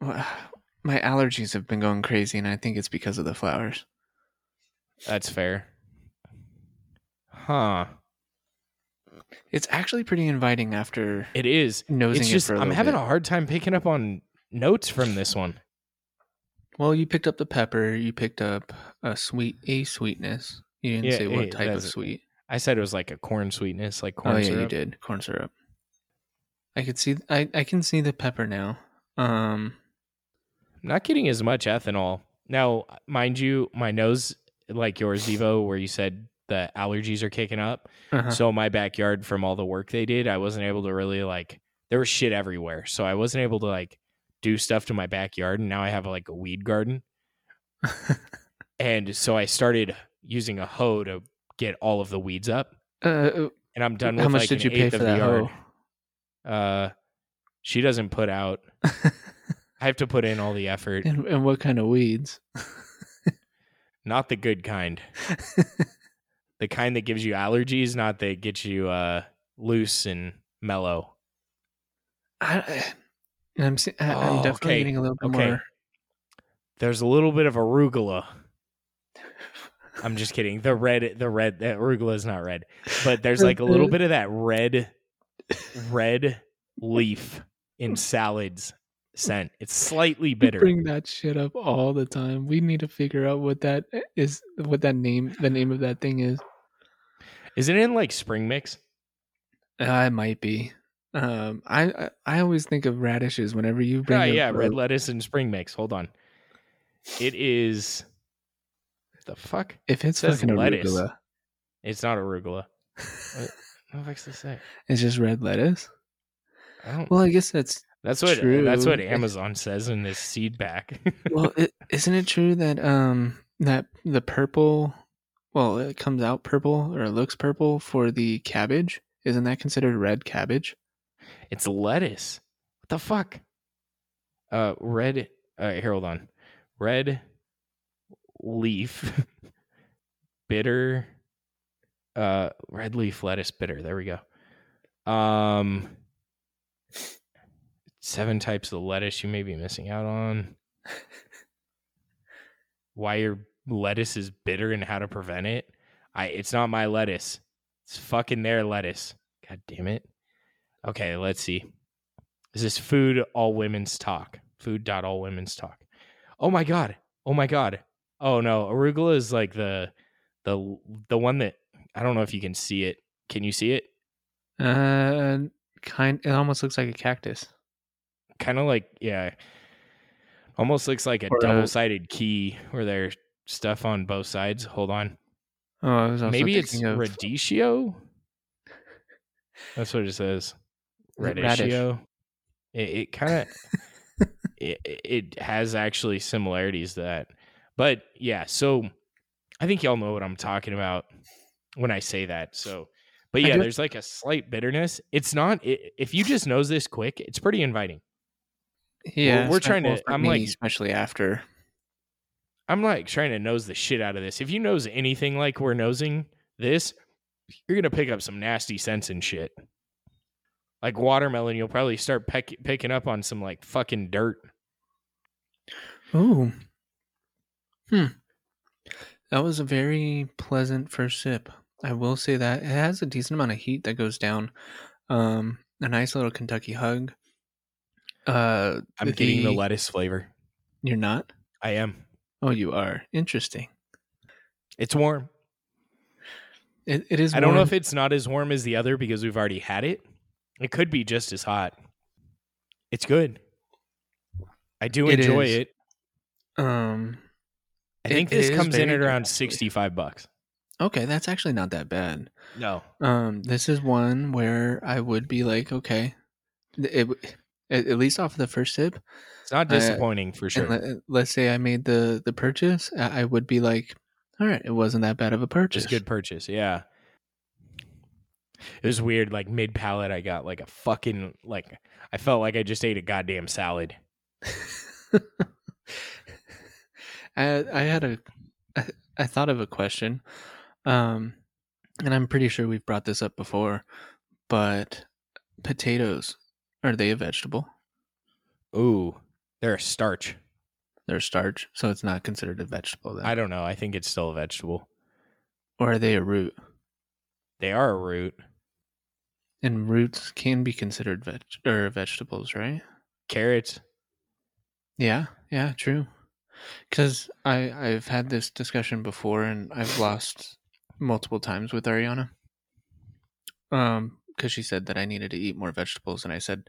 my allergies have been going crazy, and I think it's because of the flowers. That's fair. Huh. It's actually pretty inviting after It is. nosing It's it just a I'm having bit. a hard time picking up on notes from this one. Well, you picked up the pepper. You picked up a sweet, a sweetness. You didn't Yeah, say what type of that's- sweet. I said it was like a corn sweetness, like corn oh yeah, syrup. you did corn syrup. I could see. I I can see the pepper now. Um, I'm not getting as much ethanol. Now, mind you, my nose, like yours, Devo, where you said the allergies are kicking up. uh-huh. So my backyard from all the work they did, I wasn't able to really like there was shit everywhere. So I wasn't able to like do stuff to my backyard and now I have like a weed garden. and so I started using a hoe to get all of the weeds up. uh, And I'm done how much like did you pay for the that yard. hoe? Uh she doesn't put out I have to put in all the effort. and, and what kind of weeds? Not the good kind. The kind that gives you allergies, not that gets you uh loose and mellow. I, I- I'm se- I, Oh, I'm definitely okay, getting a little bit okay. more. There's a little bit of arugula. I'm just kidding. The red, the red, the arugula is not red, but there's like a little bit of that red, red leaf in salads scent. It's slightly You bitter. bring that shit up all the time. We need to figure out what that is. What that name, the name of that thing is. Is it in like spring mix? Uh, it might be. Um, I, I always think of radishes whenever you bring. Yeah, up red lettuce and spring mix. Hold on. It is the fuck? If it's says fucking lettuce. arugula, It's not arugula. What the fuck's to say? it's just red lettuce. I don't. Well, I guess that's that's what that's what. Amazon says in this seed pack. well. It, isn't it true that um that the purple, well, it comes out purple or it looks purple for the cabbage? Isn't that considered red cabbage? It's lettuce. What the fuck? Uh, red. Uh, here, hold on. Red leaf, bitter. Uh, red leaf lettuce bitter. There we go. Um, seven types of lettuce you may be missing out on. Why your lettuce is bitter and how to prevent it. I. It's not my lettuce. It's fucking their lettuce. God damn it. Okay, let's see. Is this food all women's talk? Food dot all women's talk. Oh my god. Oh my god. Oh no, arugula is like the the the one that I don't know if you can see it. Can you see it? Uh, kind. It almost looks like a cactus. Kind of like yeah. Almost looks like a Or double-sided key where there's stuff on both sides. Hold on. Oh, I was also Maybe it's of radicchio. That's what it says. It? Radicchio. It, it kind of it, it has actually similarities to that, but yeah. So I think y'all know what I'm talking about when I say that. So, but yeah, there's like a slight bitterness. It's not i if you just nose this quick, it's pretty inviting. Yeah, we're espe- trying to- I'm me, like- especially after. I'm like trying to nose the shit out of this. If you nose anything like we're nosing this, you're gonna pick up some nasty scents and shit. Like watermelon, you'll probably start peck- picking up on some like fucking dirt. Ooh. Hmm. That was a very pleasant first sip. I will say that it has a decent amount of heat that goes down. Um, a nice little Kentucky hug. Uh, I'm getting the the- lettuce flavor. You're not. I am. Oh, you are. Interesting. It's warm. It, it is. I don't know if it's not as warm as the other because we've already had it. It could be just as hot. It's good. I do It enjoy is. it. Um. I think this comes in at around actually. 65 bucks. Okay, that's actually not that bad. No. Um, this is one where I would be like, okay, it, at, at least off of the first sip. It's not Uh, disappointing for sure. And let, let's say I made the the purchase, I, I would be like, all right, it wasn't that bad of a purchase. Just good purchase. Yeah. It was weird. Like mid palate, I got like a fucking like I felt like I just ate a goddamn salad. I I had a I, I thought of a question, um, and I'm pretty sure we've brought this up before, but potatoes are they a vegetable? Ooh, they're a starch. They're starch, so it's not considered a vegetable then. I don't know. I think it's still a vegetable. or are they a root? They are a root. And roots can be considered veg or vegetables, right? Carrots. Yeah, yeah, true. Because I I've had this discussion before, and I've lost multiple times with Ariana. Um, because she said that I needed to eat more vegetables, and I said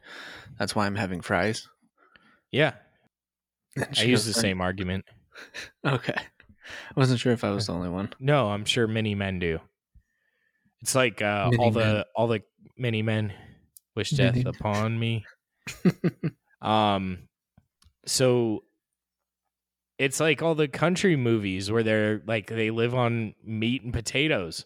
that's why I'm having fries. Yeah. I use the same argument. Okay, I wasn't sure if I was the only one. No, I'm sure many men do. It's like uh, all the men. all the many men wish death upon me. Um, so it's like all the country movies where they're like they live on meat and potatoes,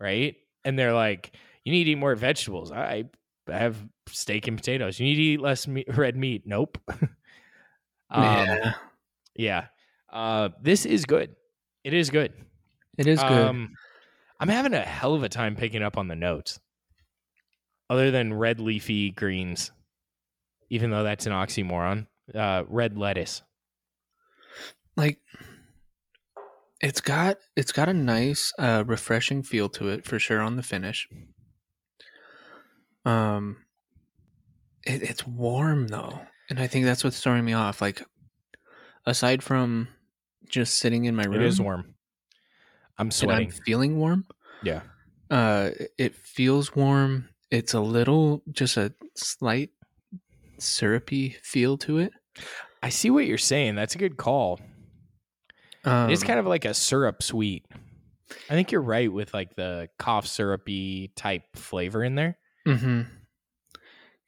right? And they're like, you need to eat more vegetables. I I have steak and potatoes. You need to eat less meat, red meat. Nope. um, yeah, yeah. Uh, this is good. It is good. it is good. Um, I'm having a hell of a time picking up on the notes. Other than red leafy greens, even though that's an oxymoron. Uh, red lettuce. like it's got it's got a nice uh refreshing feel to it for sure on the finish um it, it's warm though and i think that's what's throwing me off like aside from just sitting in my room It is warm. I'm and sweating. i'm feeling warm Yeah. uh it feels warm it's a little just a slight syrupy feel to it I see what you're saying. That's a good call. um, it's kind of like a syrup sweet. I think you're right with like the cough syrupy type flavor in there. Mm-hmm.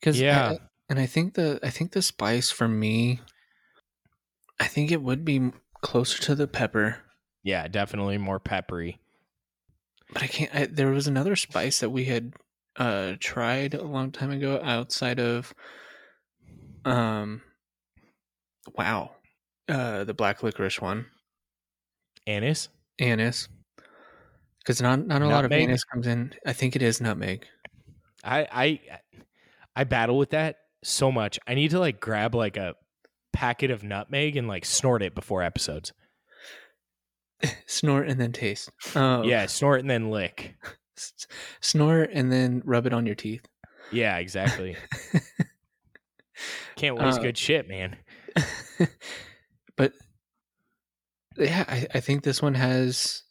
Because Yeah. and I think the I think the spice for me, I think it would be closer to the pepper, Yeah, definitely more peppery. but I can't. I, there was another spice that we had uh tried a long time ago outside of, um, wow, uh, the black licorice one, Anise. anise. Because not not a lot of Nutmeg? anise comes in. I think it is nutmeg. I I I battle with that so much. I need to like grab like a packet of nutmeg and like snort it before episodes. Snort and then taste. Oh, Yeah, snort and then lick. Snort and then rub it on your teeth. Yeah, exactly. Can't waste Uh, good shit, man. but yeah, I, I think this one has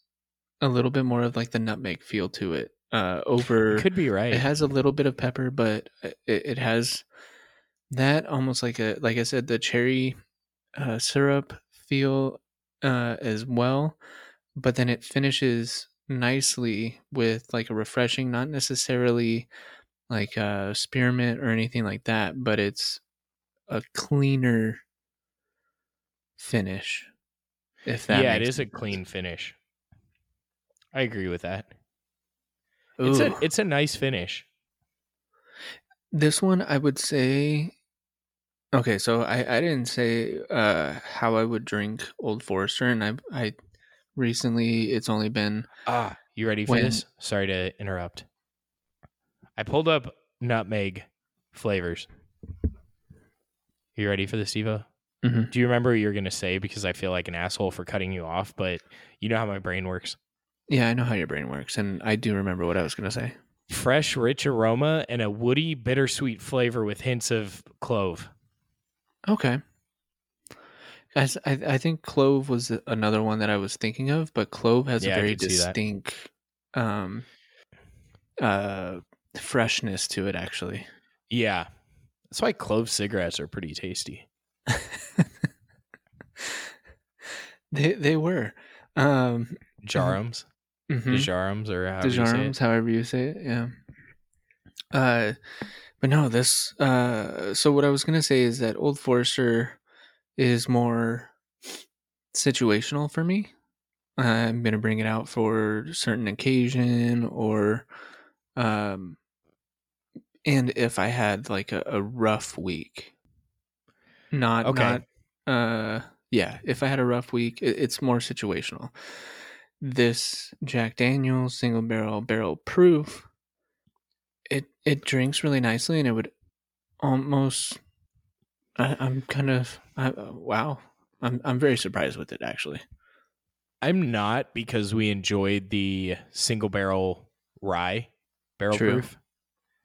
a little bit more of like the nutmeg feel to it. Uh, over Could be right. it has a little bit of pepper, but it, it has that almost like a like I said the cherry uh, syrup feel uh, as well. But then it finishes nicely with like a refreshing, not necessarily like a spearmint or anything like that, but it's a cleaner finish. If that yeah, it is is a clean finish. I agree with that. It's a it's a nice finish. This one, I would say. Okay, so I, I didn't say uh, how I would drink Old Forester, and I I recently it's only been Ah, you ready for When- this? Sorry to interrupt. I pulled up nutmeg flavors. You ready for this, Devo? Mhm. Do you remember what you're gonna say? Because I feel like an asshole for cutting you off, but you know how my brain works. yeah I know how your brain works, and I do remember what I was gonna say. Fresh, rich aroma and a woody, bittersweet flavor with hints of clove. Okay, I I think clove was another one that I was thinking of, but clove has Yeah, a very could see that. distinct um uh freshness to it actually. Yeah. That's why clove cigarettes are pretty tasty. they they were um Djarums. mhm. Dejarums or however you say it. however you say it, yeah. Uh, but no, this. Uh, so what I was gonna say is that Old Forester is more situational for me. I'm gonna bring it out for certain occasion or, um, and if I had like a, a rough week, not Okay. not uh yeah if i had a rough week it, it's more situational this jack daniels single barrel barrel proof it it drinks really nicely and it would almost I, i'm kind of I, wow i'm i'm very surprised with it actually I'm not because we enjoyed the single barrel rye barrel True. proof.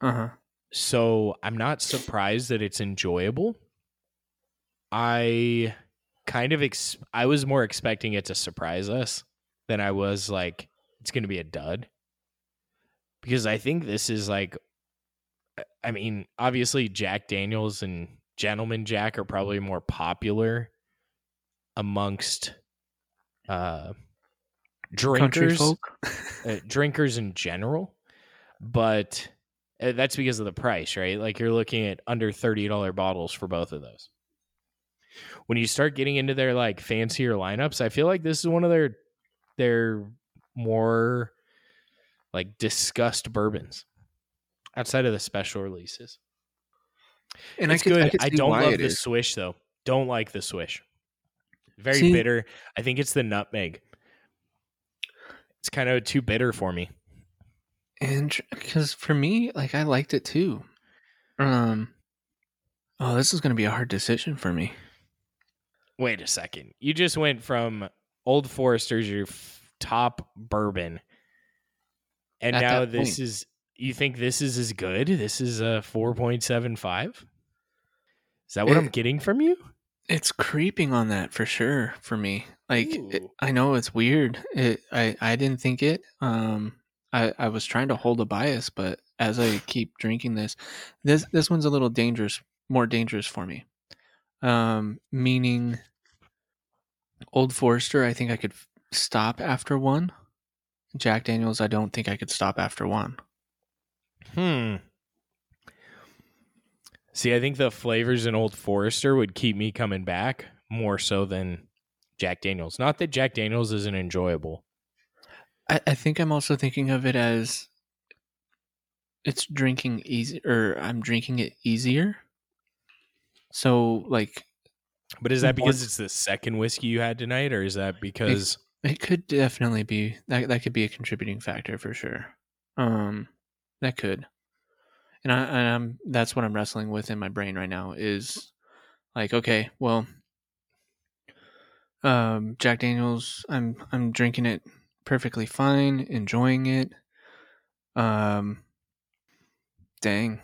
Uh huh. So I'm not surprised that it's enjoyable. I kind of ex- I was more expecting it to surprise us than I was like it's going to be a dud. Because I think this is like I mean, obviously Jack Daniels and Gentleman Jack are probably more popular amongst uh drinkers folk. uh, drinkers in general, but uh, that's because of the price, right? Like you're looking at under thirty dollar bottles for both of those. When you start getting into their like fancier lineups, I feel like this is one of their their more like discussed bourbons outside of the special releases. And it's I could, good. I, could I, don't love the is. swish though. Don't like the swish. Very See- bitter. I think it's the nutmeg. It's kind of too bitter for me. And because for me, like I liked it too. Um. Oh, this is going to be a hard decision for me. Wait a second. You just went from Old Forester's your f- top bourbon, and At now this point. is. You think this is as good? This is a four point seven five. Is that what I'm getting from you? It's creeping on that for sure for me. Like it, I know it's weird. It I I didn't think it. Um I I was trying to hold a bias, but as I keep drinking this, this this one's a little dangerous, more dangerous for me. Um meaning Old Forester, I think I could stop after one. Jack Daniels, I don't think I could stop after one. Hmm. See, I think the flavors in Old Forester would keep me coming back more so than Jack Daniels. Not that Jack Daniels isn't enjoyable. I, I think I'm also thinking of it as it's drinking easy or I'm drinking it easier. So like But is that because it's the second whiskey you had tonight, or is that because it could definitely be that that could be a contributing factor for sure. Um that could. And I and I'm that's what I'm wrestling with in my brain right now is like okay, well um Jack Daniels I'm I'm drinking it perfectly fine, enjoying it. Um dang.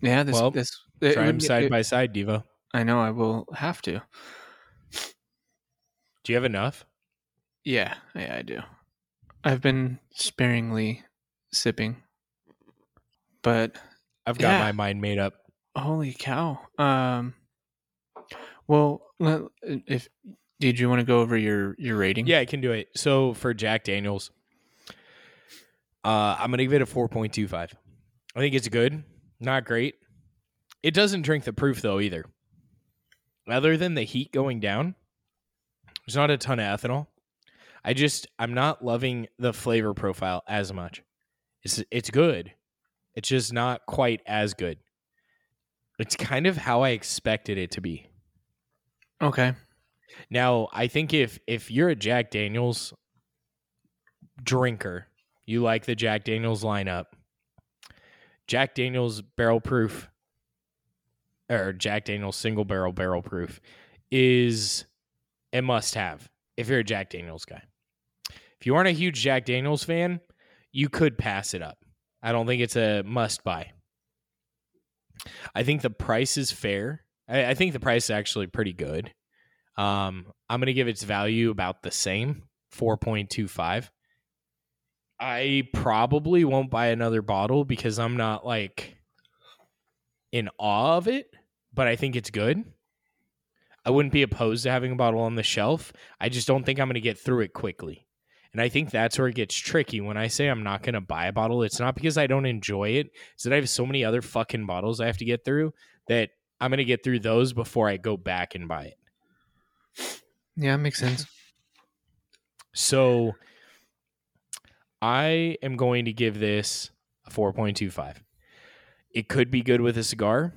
Yeah, this Well, this it try would them be- side it- by side, Devo? I know I will have to. Do you have enough? Yeah, yeah, I do. I've been sparingly sipping, but I've got Yeah. my mind made up. holy cow! Um, well, if did you want to go over your your rating? Yeah, I can do it. So for Jack Daniels, uh, I'm gonna give it a 4.25. I think it's good, not great. It doesn't drink the proof though either. Other than the heat going down, there's not a ton of ethanol. I just I'm not loving the flavor profile as much. It's it's good. It's just not quite as good. It's kind of how I expected it to be. Okay. Now, I think if if you're a Jack Daniels drinker, you like the Jack Daniels lineup. Jack Daniels barrel proof or Jack Daniels single barrel barrel proof is a must have if you're a Jack Daniels guy. If you aren't a huge Jack Daniels fan, you could pass it up. I don't think it's a must buy. I think the price is fair. I, I think the price is actually pretty good. Um, I'm gonna give its value about the same, four point two five. I probably won't buy another bottle because I'm not like in awe of it, but I think it's good. I wouldn't be opposed to having a bottle on the shelf. I just don't think I'm gonna get through it quickly. And I think that's where it gets tricky. When I say I'm not gonna buy a bottle, it's not because I don't enjoy it. It's that I have so many other fucking bottles I have to get through that I'm gonna get through those before I go back and buy it. Yeah, makes sense. So I am going to give this a 4.25. It could be good with a cigar.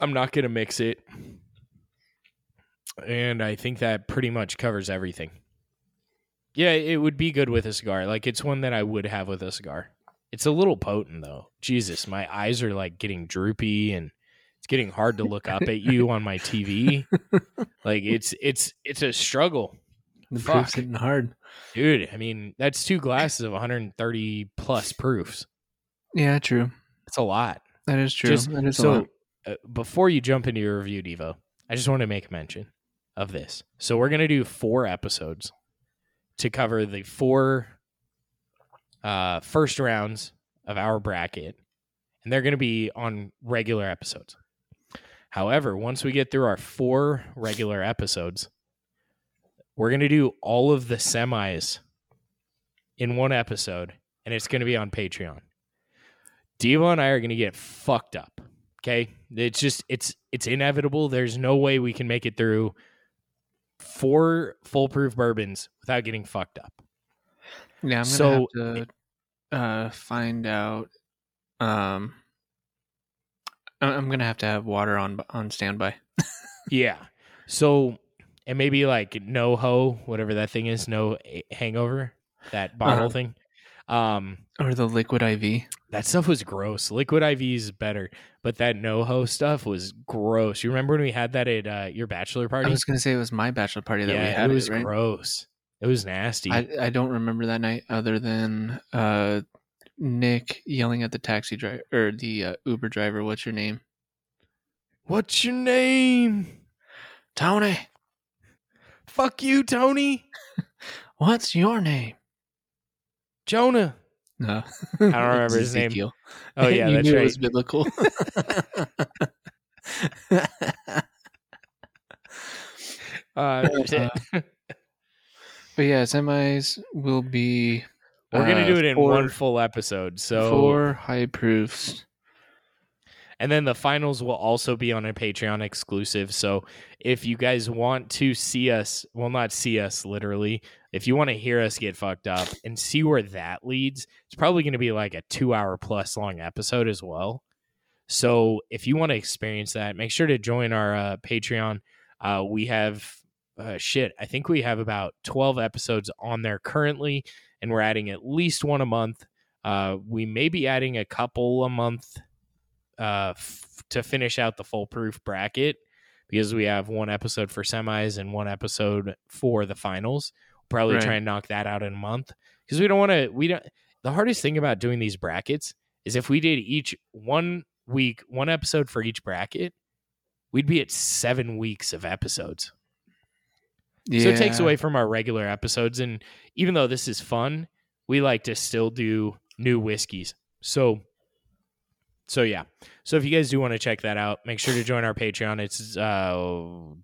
I'm not going to mix it. And I think that pretty much covers everything. Yeah, it would be good with a cigar. Like it's one that I would have with a cigar. It's a little potent though. Jesus, my eyes are like getting droopy and it's getting hard to look up at you on my TV. Like it's it's it's a struggle. The Fuck. proof's hitting hard. Dude, I mean, that's two glasses of 130 plus proofs. Yeah, true. It's a lot. That is true. Just- that is so uh, before you jump into your review, Devo, I just want to make mention of this. So we're gonna do four episodes to cover the four uh, first rounds of our bracket, and they're gonna be on regular episodes. However, once we get through our four regular episodes, we're gonna do all of the semis in one episode, and it's gonna be on Patreon. Devo and I are gonna get fucked up. Okay, it's just it's it's inevitable. There's no way we can make it through four foolproof bourbons without getting fucked up. Yeah, I'm gonna so- have to uh, find out. Um, I'm gonna have to have water on on standby. Yeah. So and maybe like NoHo, whatever that thing is, no hangover, that bottle Uh-huh. thing. Um, Or the liquid IV. that stuff was gross. Liquid IV is better, but that no NoHo stuff was gross. You remember when we had that at uh, your bachelor party? I was gonna say it was my bachelor party that we had. it was right? gross. It was nasty. I I don't remember that night other than uh Nick yelling at the taxi driver or the uh, Uber driver. What's your name? What's your name? Tony. Fuck you, Tony. What's your name? Jonah. No, I don't remember his name. Ezekiel. Oh yeah, you that's knew right. It was biblical. Uh, it. but yeah, semis will be. We're gonna uh, do it in four- one full episode. So four high proofs. And then the finals will also be on a Patreon exclusive. So if you guys want to see us, well, not see us literally, if you want to hear us get fucked up and see where that leads, it's probably going to be like a two hour plus long episode as well. So if you want to experience that, make sure to join our uh, Patreon. Uh, we have uh, shit. I think we have about 12 episodes on there currently, and we're adding at least one a month. Uh, we may be adding a couple a month uh, f- to finish out the full proof bracket because we have one episode for semis and one episode for the finals. Probably Right. try and knock that out in a month because we don't want to. We don't. The hardest thing about doing these brackets is if we did each one week, one episode for each bracket, we'd be at seven weeks of episodes. Yeah. So it takes away from our regular episodes. And even though this is fun, we like to still do new whiskeys. So, so yeah. So if you guys do want to check that out, make sure to join our Patreon. It's uh,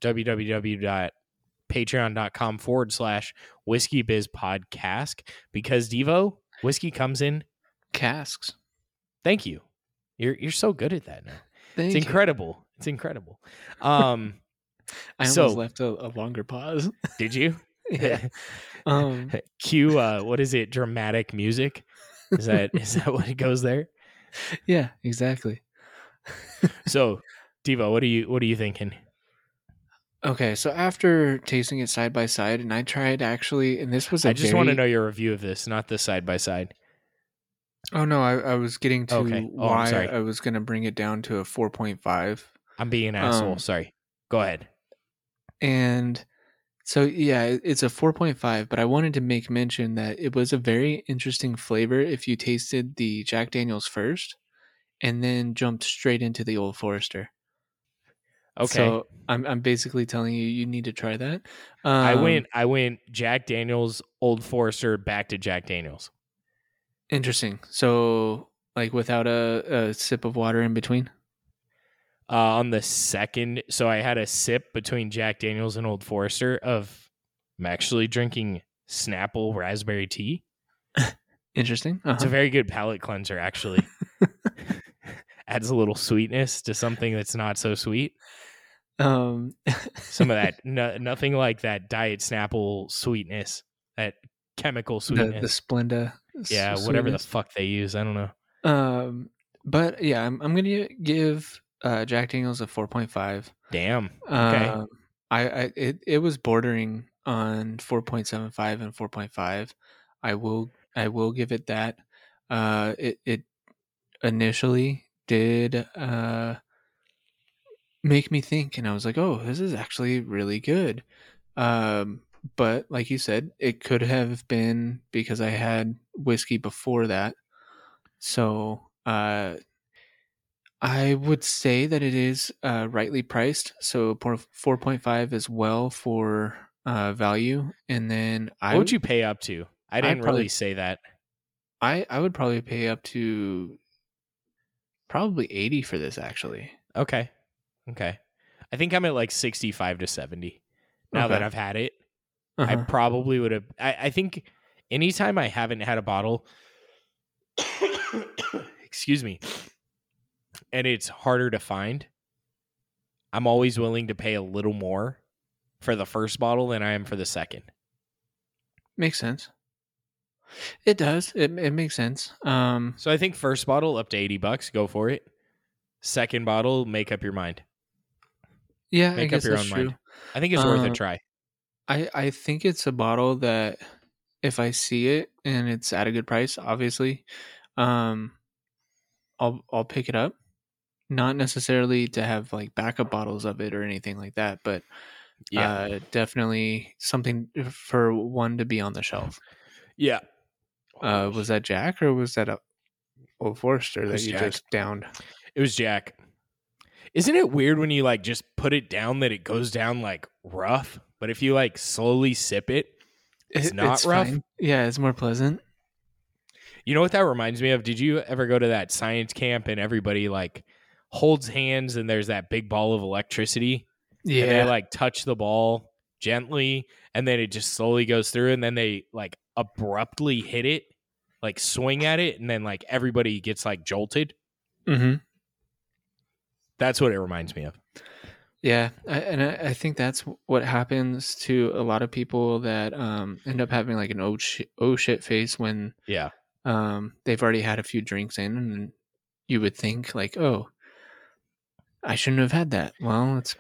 www.patreon.com forward slash whiskey biz podcast because Devo, whiskey comes in. casks. Thank you. You're, you're so good at that now. Thank It's you. incredible. It's incredible. Um, I almost So- left a, a longer pause. did you? yeah. Um, Cue uh what is it? Dramatic music. Is that is that what it goes there? yeah, exactly. So, Devo, what are you what are you thinking? Okay, so after tasting it side by side, and I tried actually, and this was a I just want to know your review of this, not the side by side. Oh no, I, I was getting to Okay. Oh, why. I was going to bring it down to a four point five, I'm being an asshole. Um, Sorry. Go ahead. and so yeah, it's a four point five. But I wanted to make mention that it was a very interesting flavor if you tasted the Jack Daniel's first, and then jumped straight into the Old Forester. Okay. So I'm I'm basically telling you you need to try that. Um, I went I went Jack Daniels, Old Forester, back to Jack Daniels. Interesting. So like without a, a sip of water in between. Uh, on the second, so I had a sip between Jack Daniels and Old Forester of I'm actually drinking Snapple raspberry tea. Interesting. It's Uh-huh. a very good palate cleanser, actually. Adds a little sweetness to something that's not so sweet. Um, Some of that, no, nothing like that Diet Snapple sweetness, that chemical sweetness. the Splenda. s- yeah, whatever the fuck they use. I don't know. Um, but yeah, I'm I'm gonna give uh, Jack Daniels a four point five. Damn. Okay. Okay. I, I it it was bordering on four point seven five and four point five. I will I will give it that. Uh, it it initially did uh make me think, and I was like, oh, this is actually really good. Um, but like you said, it could have been because I had whiskey before that. So uh, I would say that it is uh, rightly priced. So four point five as well for uh, value, and then I what would you pay up to? I didn't probably- really say that. I I would probably pay up to probably eighty for this actually. Okay. Okay. I think I'm at like 65 to 70 now that I've had it. I Uh-huh. probably would have. I, I think anytime I haven't had a bottle, excuse me, and it's harder to find, I'm always willing to pay a little more for the first bottle than I am for the second. Makes sense. It does. It it makes sense. Um, So I think first bottle up to 80 bucks, go for it. Second bottle, make up your mind. yeah, I Make up your own true. mind. I think it's worth a Uh, try. I I think it's a bottle that if I see it and it's at a good price, obviously, um, I'll I'll pick it up. Not necessarily to have like backup bottles of it or anything like that, but Yeah. uh, definitely something for one to be on the shelf. yeah. Uh, was that Jack or was that a Old Forester that you Jack. just downed? It was Jack. Isn't it weird when you like just put it down that it goes down like rough, but if you like slowly sip it, It's It- not rough? fine. Yeah, it's more pleasant. you know what that reminds me of? Did you ever go to that science camp and everybody like holds hands and there's that big ball of electricity and they Yeah, like touch the ball gently and then it just slowly goes through and then they like abruptly hit it, like swing at it and then like everybody gets like jolted? hmm That's what it reminds me of. Yeah, I, and I, I think that's what happens to a lot of people that um, end up having like an oh shit, oh shit face when Yeah. um, they've already had a few drinks in, and you would think like, oh, I shouldn't have had that. Well, it's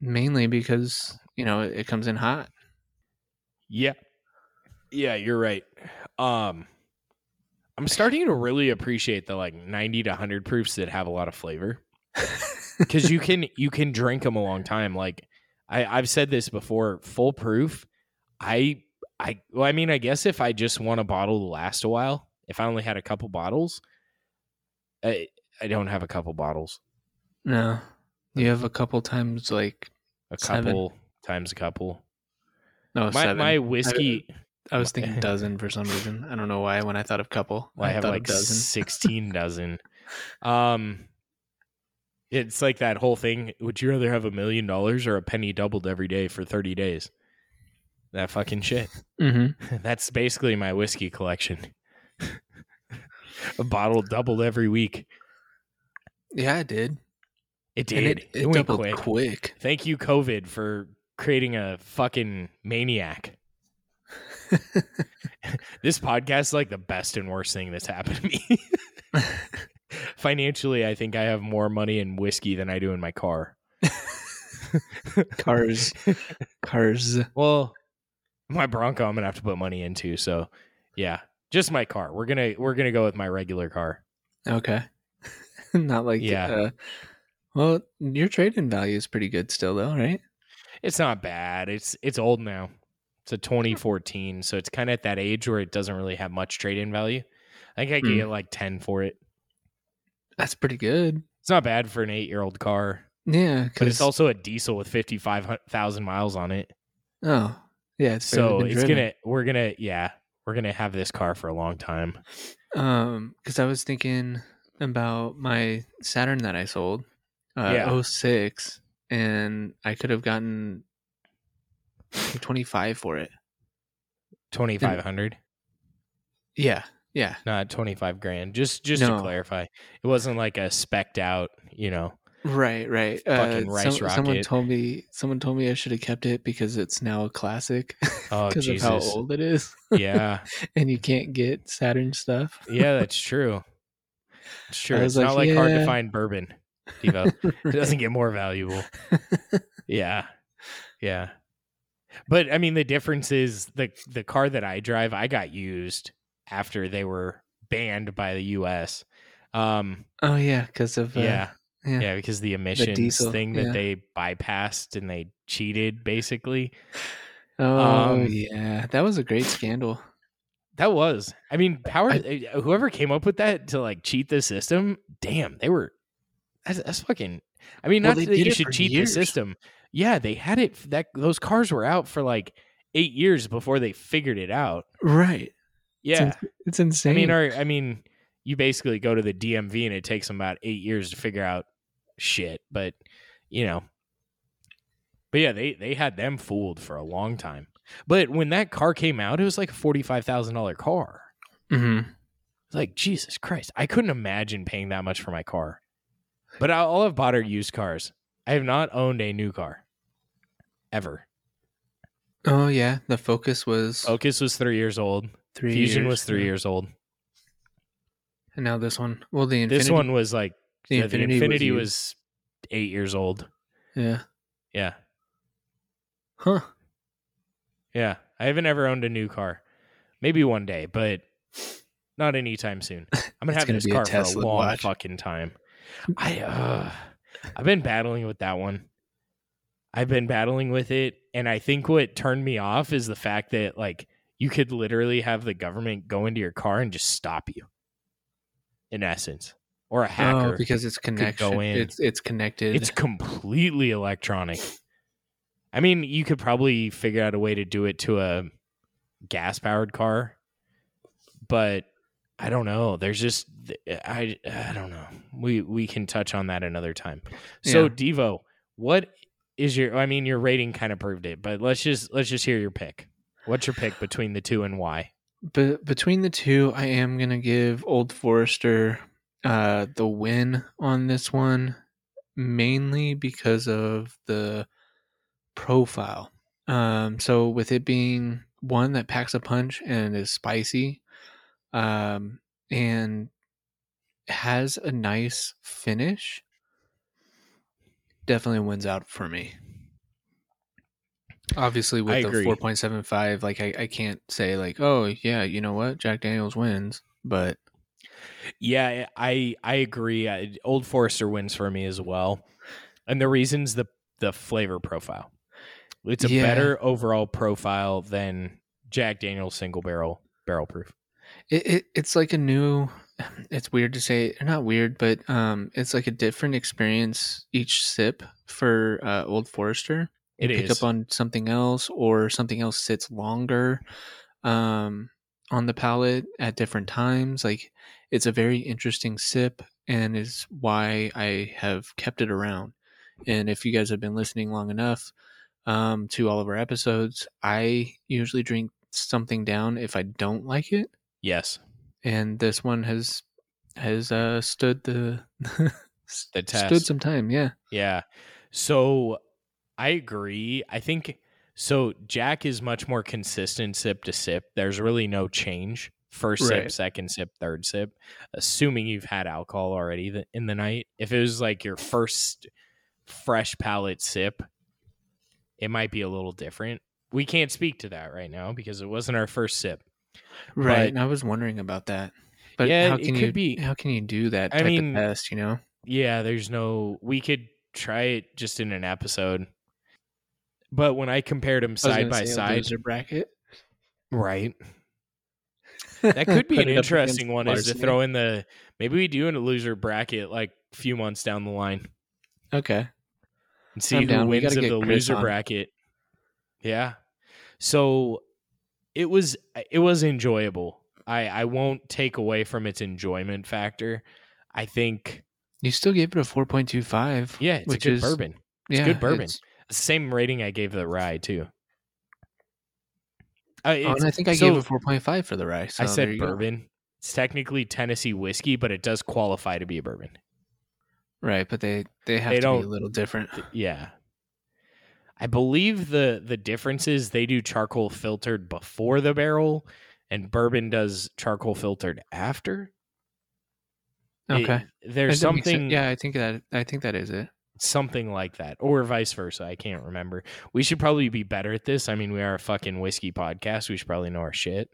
mainly because you know it, it comes in hot. Yeah. Yeah, you're right. Um I'm starting to really appreciate the like 90 to 100 proofs that have a lot of flavor cuz you can you can drink them a long time like I I've said this before full proof I I well I mean I guess if I just want a bottle to last a while if I only had a couple bottles I I don't have a couple bottles No, you have a couple times like a Seven. Times a couple no my seven. my whiskey I was thinking dozen for some reason. I don't know why. When I thought of couple, Well, I, have like dozen. 16 dozen. Um, it's like that whole thing. Would you rather have a million dollars or a penny doubled every day for 30 days? That fucking shit. Mm-hmm. That's basically my whiskey collection. a bottle doubled every week. Yeah, it did. It And did. it, It, it went doubled quick. quick. Thank you, COVID, for creating a fucking maniac. This podcast is like the best and worst thing that's happened to me. Financially, I think I have more money in whiskey than I do in my car. cars, cars. Well, my Bronco, I'm gonna have to put money into. So, yeah, just my car. We're gonna we're gonna go with my regular car. Okay, not like Yeah. Uh, well, your trade-in value is pretty good still, though, right? It's not bad. It's it's old now. It's a 2014, so it's kind of at that age where it doesn't really have much trade in value. I think I could Hmm. get like 10 for it. That's pretty good. It's not bad for an eight year old car, Yeah, but it's also a diesel with 55,000 miles on it. oh yeah, it's so it's driven. gonna we're gonna yeah we're gonna have this car for a long time Um, because I was thinking about my Saturn that I sold, uh, Yeah. 06, and I could have gotten twenty five for it. 2500 Yeah, yeah, not 25 grand just just to clarify. It wasn't like a specked out you know right, right. Fucking uh, rice some- Someone told me, someone told me I should have kept it because it's now a classic oh because of how old it is, yeah. And you can't get Saturn stuff. yeah that's true. It's true. It's was not like, like hard to find bourbon Devo. it doesn't get more valuable yeah yeah but i mean the difference is the the car that i drive i got used after they were banned by the us um oh yeah, because of uh, yeah. yeah. yeah because the emissions diesel, thing that yeah. they bypassed and they cheated basically Oh Um, yeah, that was a great scandal. That was. I mean, power. uh, whoever came up with that to like cheat the system, damn, they were. That's, that's fucking. I mean, Well, not that you should cheat years. the system. Yeah, they had it. That those cars were out for like eight years before they figured it out. Right. Yeah, ins- It's insane. I mean, our, I mean, you basically go to the DMV and it takes them about eight years to figure out shit. But you know, but yeah, they they had them fooled for a long time. But when that car came out, it was like a forty five thousand dollar car. Mhm. It's like Jesus Christ, I couldn't imagine paying that much for my car. But I- all I've bought are used cars. I have not owned a new car ever. Oh yeah, the Focus was Focus was three years old. three. Fusion years, was three yeah. years old. and now this one. Well, the Infiniti. This one was like the yeah, Infiniti, the Infiniti was, was eight years old. yeah. Yeah. Huh. Yeah. I haven't ever owned a new car. Maybe one day, but not anytime soon. I'm gonna have gonna this be a car for a long watch. fucking time. I uh I've been battling with that one. I've been battling with it, and I think what turned me off is the fact that like you could literally have the government go into your car and just stop you. In essence. Or a hacker. Oh, because it's in. It's it's connected. It's completely electronic. I mean, you could probably figure out a way to do it to a gas powered car, but I don't know. There's just I I don't know. We we can touch on that another time. So Yeah. Devo, what is your I mean your rating kind of proved it, but let's just let's just hear your pick. What's your pick between the two and why? But between the two, I am gonna give Old Forester uh, the win on this one, mainly because of the profile. Um, so with it being one that packs a punch and is spicy, um, and has a nice finish, definitely wins out for me. Obviously, I with the agree. four point seven five, like I, I can't say like, oh yeah, you know what, Jack Daniels wins, but Yeah, I I agree. I, Old Forester wins for me as well, and the reason's the the flavor profile. It's a Yeah. better overall profile than Jack Daniel's single barrel barrel proof. It, it it's like a new. It's weird to say, not weird, but um, it's like a different experience each sip for uh, Old Forester. It pick is. up on something else, or something else sits longer, um, on the palate at different times. Like it's a very interesting sip, and is why I have kept it around. And if you guys have been listening long enough um, to all of our episodes, I usually drink something down if I don't like it Yes, and this one has has uh stood the the test. stood some time yeah Yeah. So I agree. I think so. Jack is much more consistent sip to sip. There's really no change. First sip, Right. second sip, third sip. Assuming you've had alcohol already in the night. If it was like your first fresh palate sip, it might be a little different. We can't speak to that right now because it wasn't our first sip. Right But- i was wondering about that but Yeah, how it can could you be- how can you do that I type mean, of test you know Yeah, there's no. We could try it just in an episode. But when I compared them side by side, bracket right? That could be an interesting one is to throw in the maybe we do in a loser bracket like a few months down the line okay and see I'm who down. Wins of the loser on. bracket. Yeah. So it was it was enjoyable. I I won't take away from its enjoyment factor. I think you still gave it a 4.25 yeah, it's which a good is bourbon. yeah good bourbon. it's- Same rating I gave the rye too. Uh, oh, and i think i so gave it 4.5 for the rice so I said you go. bourbon. It's technically Tennessee whiskey, but it does qualify to be a bourbon. right but they they have They to be a little different Yeah. I believe the the difference is they do charcoal filtered before the barrel and bourbon does charcoal filtered after. It- okay there's makes sense. something yeah i think that i think that is it something like that or vice versa. I can't remember. We should probably be better at this. I mean, we are a fucking whiskey podcast. We should probably know our shit.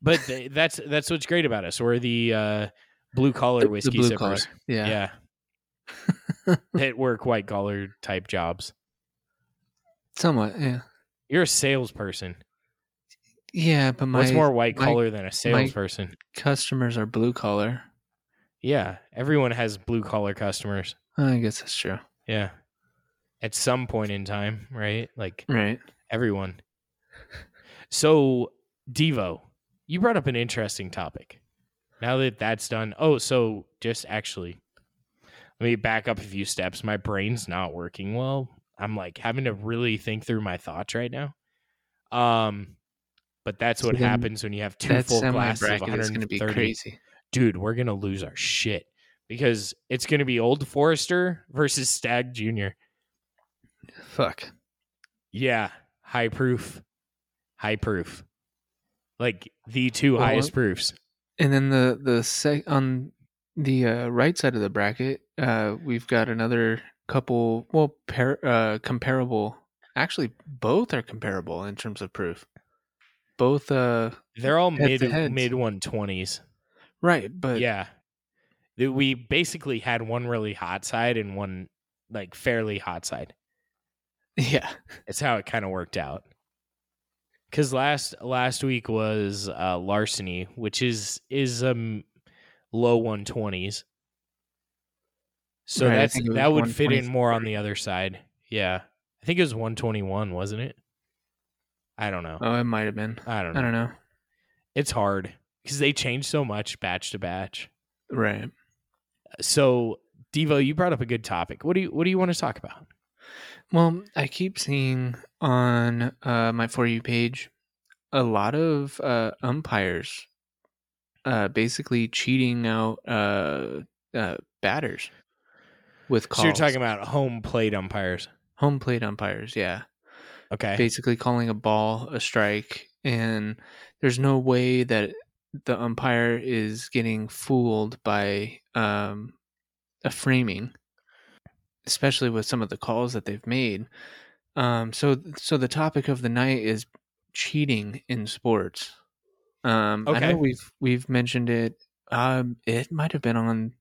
But th- that's that's what's great about us. We're the uh, blue collar whiskey blue sippers. collar. yeah Yeah. that work white collar type jobs. somewhat yeah You're a salesperson. Yeah, but my What's more white collar than a salesperson? customers are blue collar. yeah, everyone has blue collar customers. I guess that's true. Yeah. At some point in time, right? Like Right. everyone. So, Devo, you brought up an interesting topic. Now that that's done, oh, so just actually, let me back up a few steps. My brain's not working well. I'm like having to really think through my thoughts right now. Um, but that's So what happens when you have two full glasses of bracket is going to be 130. crazy. Dude, we're gonna lose our shit because it's gonna be Old Forester versus Stagg Junior. Fuck. Yeah, high proof, high proof, like the two Well, highest proofs. And then the the sec on the uh, right side of the bracket, uh, we've got another couple. Well, par- uh, comparable. Actually, both are comparable in terms of proof. Both, uh, They're all mid heads. mid one twenties. right, but Yeah, we basically had one really hot side and one like fairly hot side. yeah, It's how it kind of worked out. Because last last week was uh, larceny, which is is um low one twenties. So Right, that's think it was that would fit in more on the other side. Yeah, I think it was one twenty one, wasn't it? I don't know. oh, it might have been. I don't know. I don't know. It's hard because they change so much batch to batch. Right. So Devo, you brought up a good topic. What do you what do you want to talk about? Well, I keep seeing on uh, my for you page a lot of uh, umpires uh, basically cheating out uh, uh, batters with calls. So you're talking about home plate umpires. home plate umpires, yeah. Okay. Basically calling a ball a strike, and there's no way that the umpire is getting fooled by um, a framing, especially with some of the calls that they've made. Um, so, so the topic of the night is cheating in sports. Um, I Okay. know we've we've mentioned it. Um, it might have been on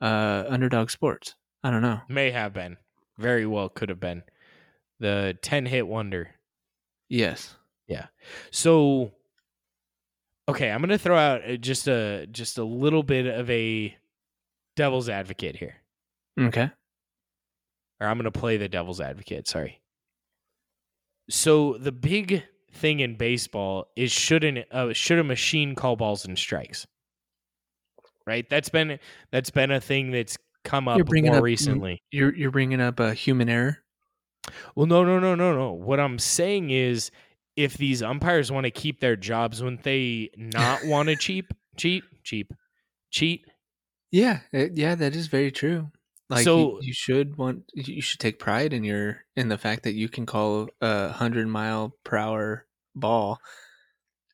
uh, Underdog Sports. I don't know. May have been. Very well could have been. The 10 hit wonder. Yes. Yeah. So okay, I'm going to throw out uh, just a just a little bit of a devil's advocate here. Okay. Or I'm going to play the devil's advocate, sorry. So the big thing in baseball is should an uh, should a machine call balls and strikes? Right? That's been that's been a thing that's come up You're bringing more up- recently. You're you're bringing up a human error. Well, no, no, no, no, no. What I'm saying is, if these umpires want to keep their jobs, wouldn't they not want to cheap, cheat, cheap, cheat? Yeah, it, yeah, that is very true. Like So- you, you should want you should take pride in your in the fact that you can call a hundred mile per hour ball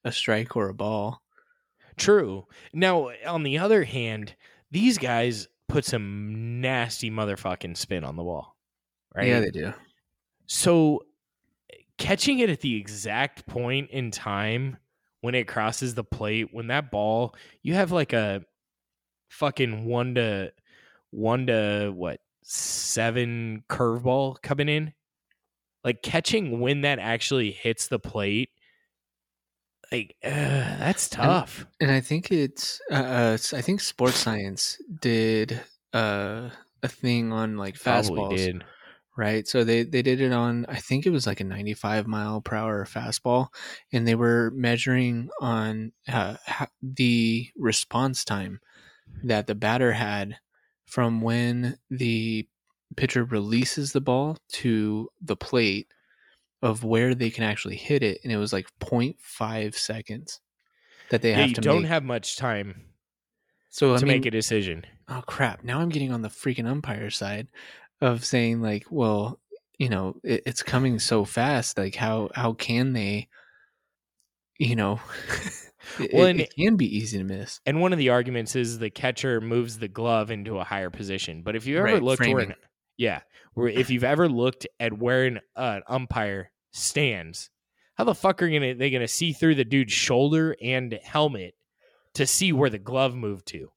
a strike or a ball. True. Now, on the other hand, these guys put some nasty motherfucking spin on the ball, right? Yeah, they do. So, catching it at the exact point in time when it crosses the plate, when that ball, you have like a fucking one to one to what seven curveball coming in. Like catching when that actually hits the plate, like uh, that's tough. And I think it's uh, uh I think Sports Science did uh a thing on like fastballs, did. right? So they they did it on I think it was like a 95 mile per hour fastball, and they were measuring on uh, the response time that the batter had from when the pitcher releases the ball to the plate of where they can actually hit it, and it was like 0.5 seconds that they Yeah, have you to don't make. have much time so I to mean, make a decision. oh crap now i'm getting on the freaking umpire side of saying like well you know it, it's coming so fast like how how can they you know it, Well, and- it can be easy to miss And one of the arguments is the catcher moves the glove into a higher position. But if you ever Right, looked where, an, yeah, where if you've ever looked at where an uh, umpire stands, how the fuck are gonna they gonna see through the dude's shoulder and helmet to see where the glove moved to?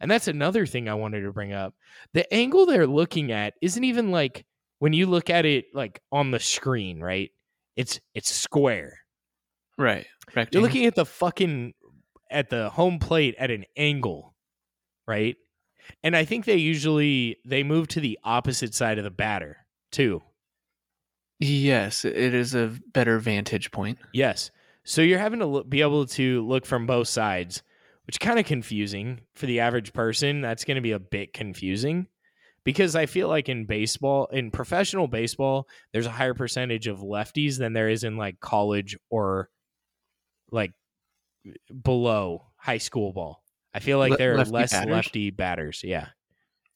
And that's another thing I wanted to bring up. The angle they're looking at isn't even like when you look at it like on the screen, right? It's it's square. Right. You're looking at the fucking at the home plate at an angle, right? And I think they usually they move to the opposite side of the batter too. Yes, it is a better vantage point. Yes. So you're having to look, be able to look from both sides, which kind of confusing for the average person. That's going to be a bit confusing because I feel like in baseball, in professional baseball, there's a higher percentage of lefties than there is in like college or like below high school ball. I feel like Le- there are lefty less batters? lefty batters. Yeah.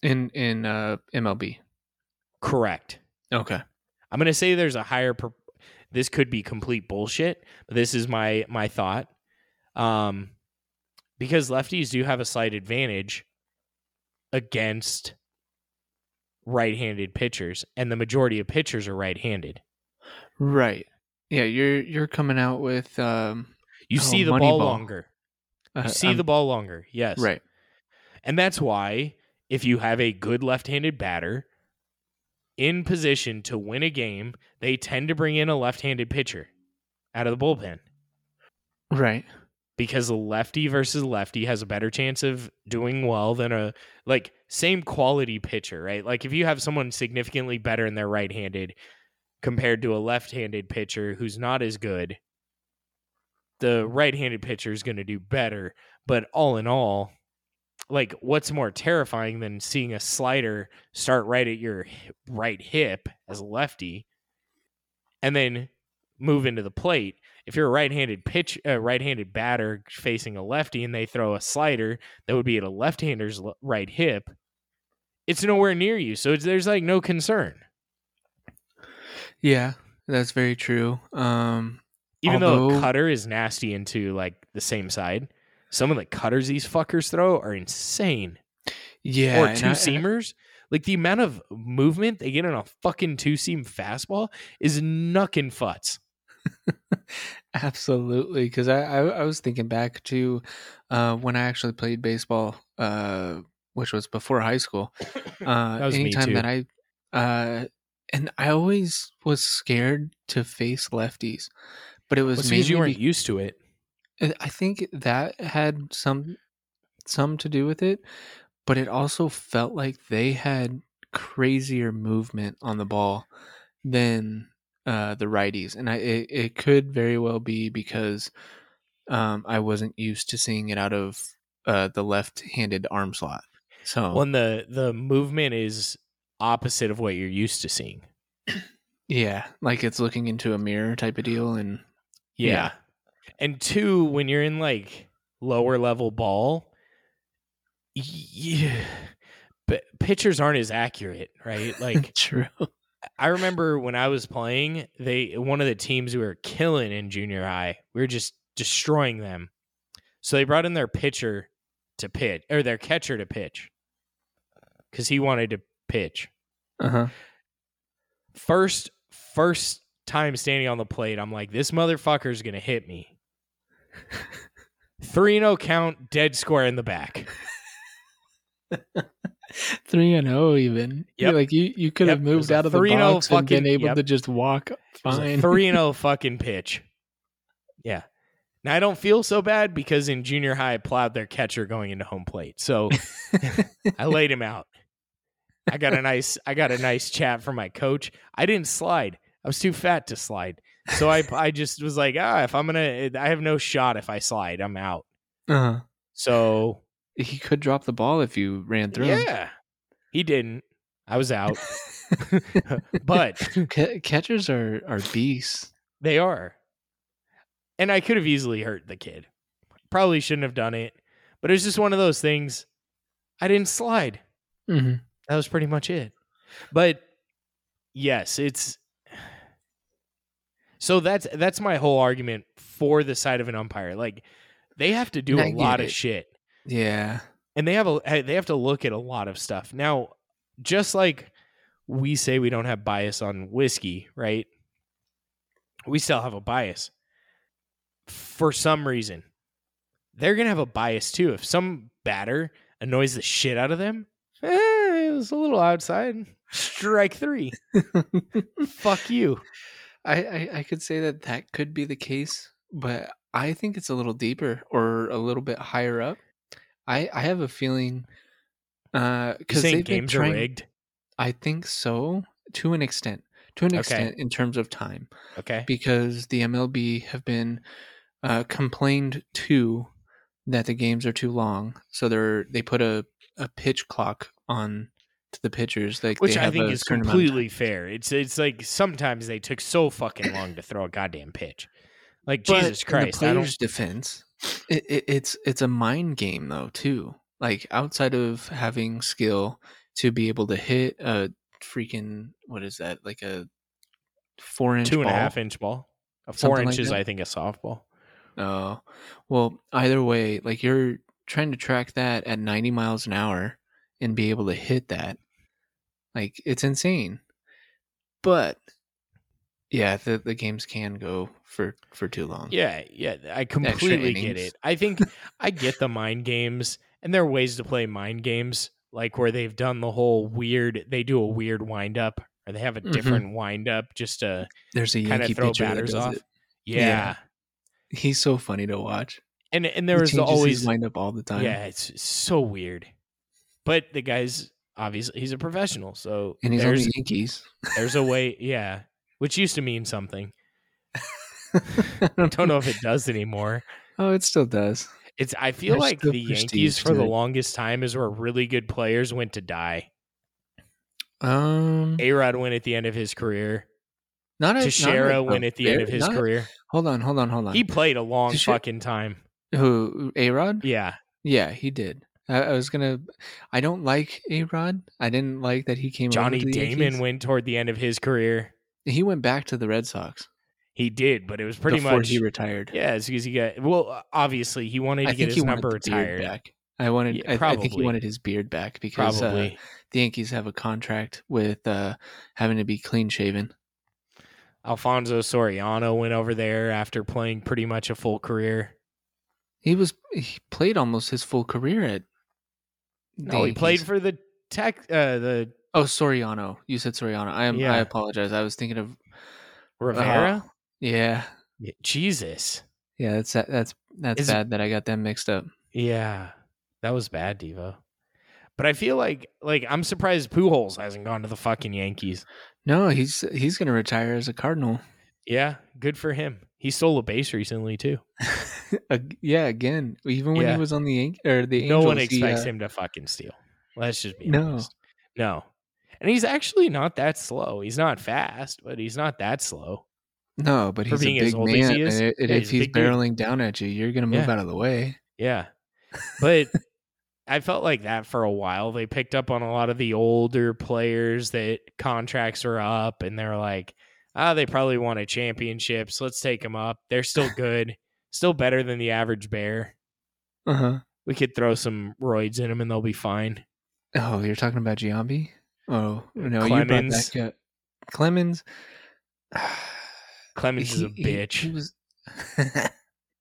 In in uh MLB. Correct. Okay. I'm gonna say there's a higher. Per- this could be complete bullshit, but this is my my thought. Um, because lefties do have a slight advantage against right-handed pitchers, and the majority of pitchers are right-handed. Right. Yeah, you're you're coming out with um You Oh, see the ball Moneyball. longer. You uh, see um, the ball longer. Yes. right. And that's why if you have a good left-handed batter in position to win a game, they tend to bring in a left-handed pitcher out of the bullpen. Right. because a lefty versus lefty has a better chance of doing well than a like same quality pitcher, right? Like if you have someone significantly better and they're right-handed compared to a left-handed pitcher who's not as good, the right-handed pitcher is going to do better. But all in all, like what's more terrifying than seeing a slider start right at your right hip as a lefty and then move into the plate if you're a right-handed pitch uh, right-handed batter facing a lefty and they throw a slider that would be at a left-hander's right hip it's nowhere near you so there's like no concern Yeah, that's very true. Um even though a cutter is nasty into like the same side some of the cutters these fuckers throw are insane. Yeah, or two I- seamers like the amount of movement they get on a fucking two seam fastball is knuckin' futz Absolutely, because I, I I was thinking back to uh, when I actually played baseball, uh, which was before high school. Uh, That was me anytime that I, uh, and I always was scared to face lefties, but it was Well, because you weren't be- used to it. I- I think that had some some to do with it, but it also felt like they had crazier movement on the ball than uh, the righties, and I it, it could very well be because um, I wasn't used to seeing it out of uh, the left-handed arm slot. So when the the movement is opposite of what you're used to seeing. Yeah, like it's looking into a mirror type of deal, and Yeah. Yeah. And two, when you're in like lower level ball, yeah, but pitchers aren't as accurate, right? Like true. I remember when I was playing, they one of the teams we were killing in junior high, we were just destroying them. So they brought in their pitcher to pitch or their catcher to pitch because he wanted to pitch. Uh huh. First, first time standing on the plate, I'm like, this motherfucker's gonna hit me. Three no oh count, dead square in the back. Three and zero, even. Yeah, Yep. like you, you could have Yep, was moved out of the 3-0 box and been fucking- able yep. to just walk It was a fine. three and zero fucking pitch. Yeah. Now I don't feel so bad because in junior high I plowed their catcher going into home plate, so I laid him out. I got a nice, I got a nice chat from my coach. I didn't slide. I was too fat to slide, so I, I just was like, ah, if I'm gonna, I have no shot if I slide, I'm out. uh-huh. So He could drop the ball if you ran through him. yeah, he didn't. I was out, but Ca- catchers are are beasts. They are. And I could have easily hurt the kid. Probably shouldn't have done it. But it's just one of those things. I didn't slide. Mm-hmm. That was pretty much it. But yes, it's so that's that's my whole argument for the side of an umpire. Like they have to do I a lot of shit. Yeah. and they have a they have to look at a lot of stuff. Now just like we say we don't have bias on whiskey right? We still have a bias. For some reason they're gonna have a bias too. If some batter annoys the shit out of them eh, it was a little outside. Strike three. Fuck you I, I I could say that that could be the case. but I think it's a little deeper or a little bit higher up. I I have a feeling uh because they've been games are rigged? I think so to an extent, to an Okay. extent in terms of time, Okay. because the MLB have been uh, complained to that the games are too long, so they're they put a a pitch clock on to the pitchers. Like Which I think is certain amount of time. completely fair. It's it's like sometimes they took so fucking long to throw a goddamn pitch. Like But Jesus in the Christ, player's defense, it, it, it's it's a mind game though too. Like outside of having skill to be able to hit a freaking what is that like a four inch two and a half inch ball. A four like inches, that? I think, a softball. Oh, well, either way, like you're trying to track that at 90 miles an hour and be able to hit that. Like it's insane. But yeah, the the games can go for for too long. Yeah, yeah, I completely get it. I think I get the mind games, and there are ways to play mind games, like where they've done the whole weird. They do a weird wind up, or they have a Mhm. different wind up just to There's a kind of throw batters off. Yeah. Yeah. He's so funny to watch. and and there he was always wind up all the time. yeah, it's so weird. But the guy's obviously he's a professional, so and he's on the Yankees. there's a way. Yeah, which used to mean something. I Don't know if it does anymore. Oh, it still does. It's I feel There's like the Yankees for the longest time is where really good players went to die. Um, A Rod went at the end of his career. not a, Teixeira not a- went at the end of his not a- career. Hold on, hold on, hold on. He played a long Teixeira- fucking time. Who A Rod? Yeah. Yeah, he did. I, I was gonna. I don't like A Rod. I didn't like that he came. Johnny over to the Damon Yankees. went toward the end of his career. He went back to the Red Sox He did, but it was pretty much before much he retired. Yeah, it's because he got well. Obviously, he wanted to I get his number beard retired. back. I wanted. Yeah, I, I think he wanted his beard back because uh, Probably. the Yankees have a contract with uh, having to be clean shaven. Alfonso Soriano went over there after playing pretty much a full career. He was he played almost his full career at. No, he played for the Tech. Uh, the Oh, Soriano. You said Soriano. I am. Yeah. I apologize. I was thinking of Rivera. Oh, yeah, Yeah, Jesus. yeah. That's that's that's Is it- bad that I got them mixed up. Yeah, that was bad, Devo. But I feel like like I'm surprised Pujols hasn't gone to the fucking Yankees. No, he's he's gonna retire as a Cardinal. Yeah, good for him. He stole a base recently too. Yeah, again, even when Yeah. he was on the or the no Angels, one he, expects uh, him to fucking steal. Let's just be No. honest. No. And he's actually not that slow. He's not fast, but he's not that slow. No, but he's a being as big man. he and if he's he's big dude. barreling down at you, you're gonna move Yeah. out of the way. Yeah. But I felt like that for a while. They picked up on a lot of the older players that contracts were up and they're like, ah, they probably won a championship. So let's take them up. They're still good, still better than the average bear. Uh huh. We could throw some roids in them and they'll be fine. Oh, you're talking about Giambi? Oh no, you brought Clemens. back uh, Clemens. Clemens is a He- he- bitch. He, was.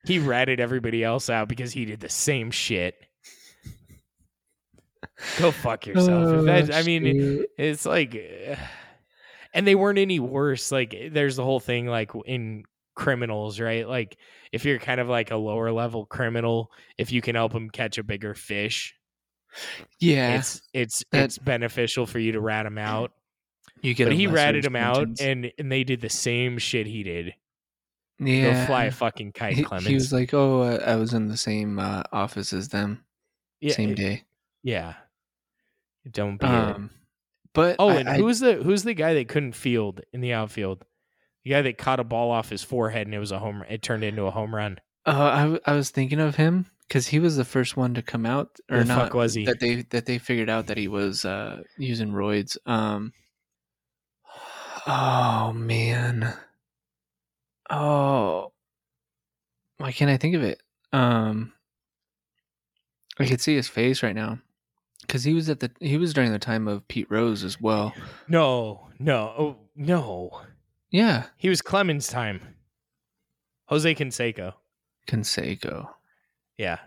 He ratted everybody else out because he did the same shit. Go fuck yourself. If that, I Oh, mean, shoot. it's like, and they weren't any worse. Like, there's the whole thing, like in criminals, right? Like, if you're kind of like a lower level criminal, if you can help them catch a bigger fish, yeah, it's it's that- it's beneficial for you to rat him out. you get. But he ratted him out, and and they did the same shit he did. yeah, Go fly a fucking kite, he, Clemens. he was like, "Oh, uh, I was in the same uh, office as them, yeah, same day." Yeah. Don't be. Um, but oh, I- and I- who's the who's the guy that couldn't field in the outfield? The guy that caught a ball off his forehead and it was a home. Run, it turned into a home run. Uh, I, I was thinking of him because he was the first one to come out, or the not? was he? That they that they figured out that he was uh, using roids. Um, oh man, oh, why can't I think of it? Um, I could see his face right now because he was at the he was during the time of Pete Rose as well. No, no, oh, no. Yeah, He was Clemens' time. Jose Canseco. Conseco, Yeah,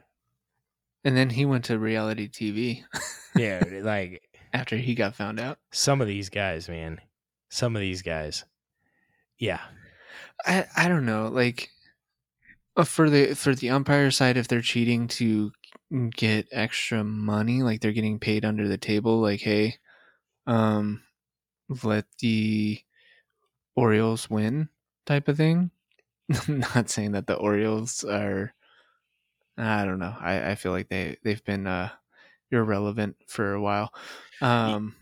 and then he went to reality TV yeah. like after he got found out. some of these guys, man. Some of these guys. Yeah, I I don't know. Like Uh, for the for the umpire side, if they're cheating to get extra money, like they're getting paid under the table, like hey, um, let the Orioles win type of thing. I'm not saying that the Orioles are. I don't know. I, I feel like they they've been uh, irrelevant for a while, um,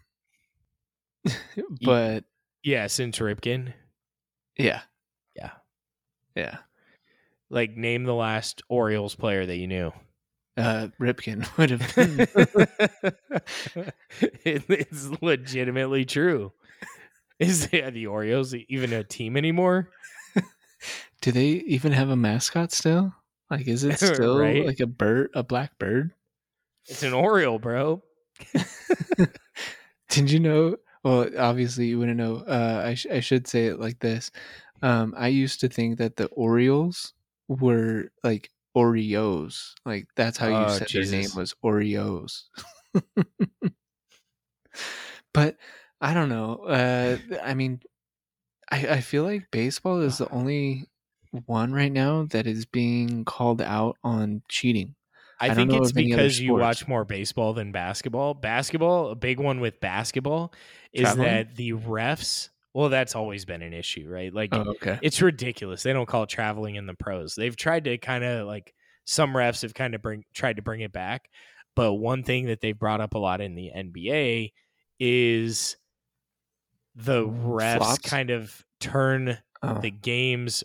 but Yeah, since Ripken. yeah, Yeah. yeah. Like name the last Orioles player that you knew. Uh, Ripken would have been. It- it's legitimately true. Is the, the Orioles even a team anymore? Do they even have a mascot still? Like, is it still Right. like a bird, a black bird? It's an Oriole, bro. Did you know? Well, obviously you wouldn't know. Uh, I sh- I should say it like this. Um, I used to think that the Orioles were like Oreos. Like that's how you Oh, said their name Jesus. was Oreos. but I don't know. Uh, I mean, I I feel like baseball is the only one right now that is being called out on cheating. I, I think it's of any other because you watch more baseball than basketball. Basketball, a big one with basketball is Traveling? that the refs, well, that's always been an issue, right? Like Oh, okay. it's ridiculous. They don't call it traveling in the pros. They've tried to kind of like some refs have kind of bring tried to bring it back. But one thing that they've brought up a lot in the NBA is the refs Flops? kind of turn Oh. the games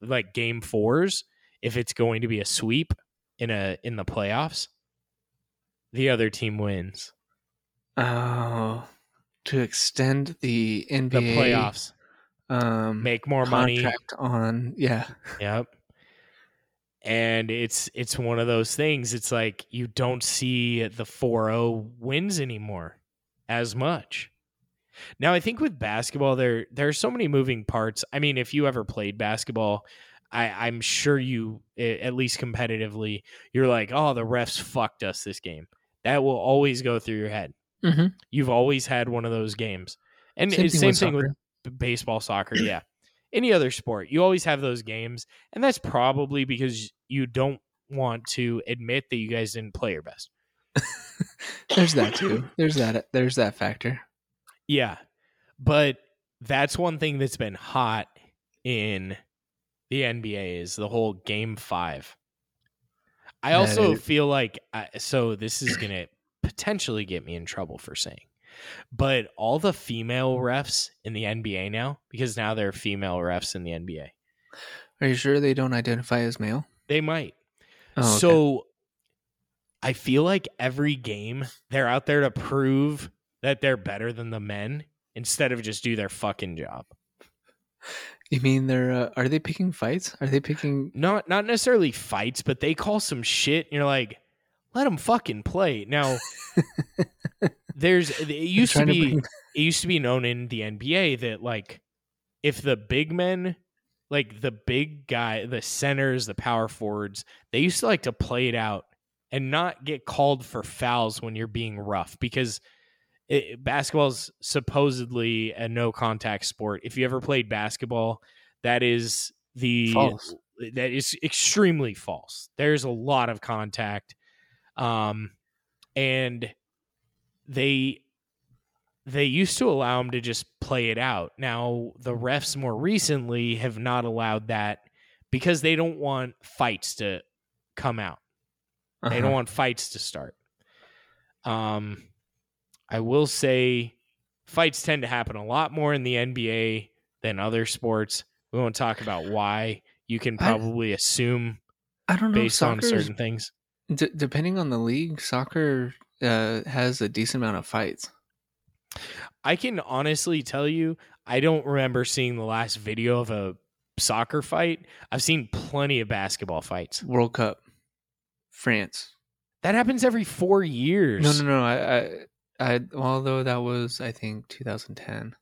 like game fours if it's going to be a sweep in a in the playoffs the other team wins Oh, to extend the NBA the playoffs um, make more money on, yeah, Yep. And it's it's one of those things. It's like you don't see the 4-0 wins anymore as much. Now I think with basketball there there are so many moving parts. I mean, if you ever played basketball, I, I'm sure you at least competitively, you're like, oh, the refs fucked us this game. That will always go through your head. Mhm. You've always had one of those games. And Same it's thing same with thing with baseball, soccer, yeah. Any other sport, you always have those games, and that's probably because you don't want to admit that you guys didn't play your best. There's that too. There's that. There's that factor. Yeah, but that's one thing that's been hot in the NBA is the whole Game Five. I also is- feel like I, so. This is gonna potentially get me in trouble for saying, but all the female refs in the NBA now, because now there are female refs in the NBA, Are you sure they don't identify as male? they might. Oh, okay. So I feel like every game they're out there to prove that they're better than the men instead of just do their fucking job. you mean they're? Uh, are they picking fights? Are they picking? Not not necessarily fights, but they call some shit and you're like, let them fucking play. Now there's it used to be bring- it used to be known in the NBA that like if the big men like the big guy, the centers, the power forwards, they used to like to play it out and not get called for fouls when you're being rough because it, basketball's supposedly a no contact sport. If you ever played basketball, that is the False. that is extremely false. There's a lot of contact. Um and they they used to allow them to just play it out. Now the refs more recently have not allowed that because they don't want fights to come out. They Uh-huh. don't want fights to start. Um, I will say fights tend to happen a lot more in the NBA than other sports. We won't talk about why. You can I- probably assume I don't know. based on certain things. D- depending on the league, soccer uh, has a decent amount of fights. I can honestly tell you, I don't remember seeing the last video of a soccer fight. I've seen plenty of basketball fights. World Cup, France. That happens every four years. No, no, no. I, I, I. Although that was, I think, 2010.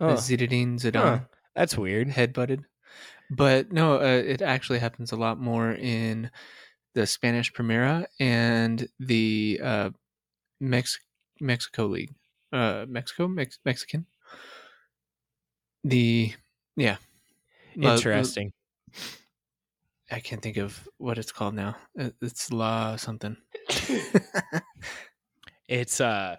Oh, The Zinedine Zidane huh. That's weird. headbutted. But no, uh, it actually happens a lot more in the Spanish Primera and the uh, Mex- Mexico League. Uh, Mexico, Mex- Mexican. The yeah, La- Interesting. I can't think of what it's called now. It's law something. It's uh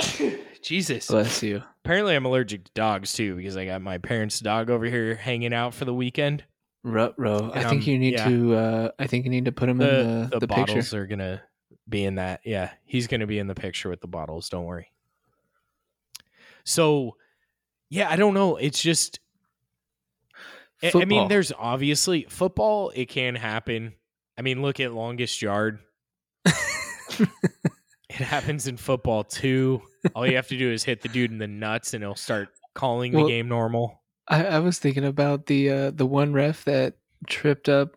Jesus. Bless you. Apparently I'm allergic to dogs too because I got my parents' dog over here hanging out for the weekend. Ruh row. I think um, you need yeah. to. Uh, I think you need to put him The in the, the, the, picture. bottles are gonna be in that. Yeah, he's gonna be in the picture with the bottles. Don't worry. So, yeah, I don't know. It's just, I- I mean, there's obviously football. It can happen. I mean, look at longest yard. It happens in football too. All you have to do is hit the dude in the nuts, and he'll start calling Well, the game normal. I, I was thinking about the uh, the one ref that tripped up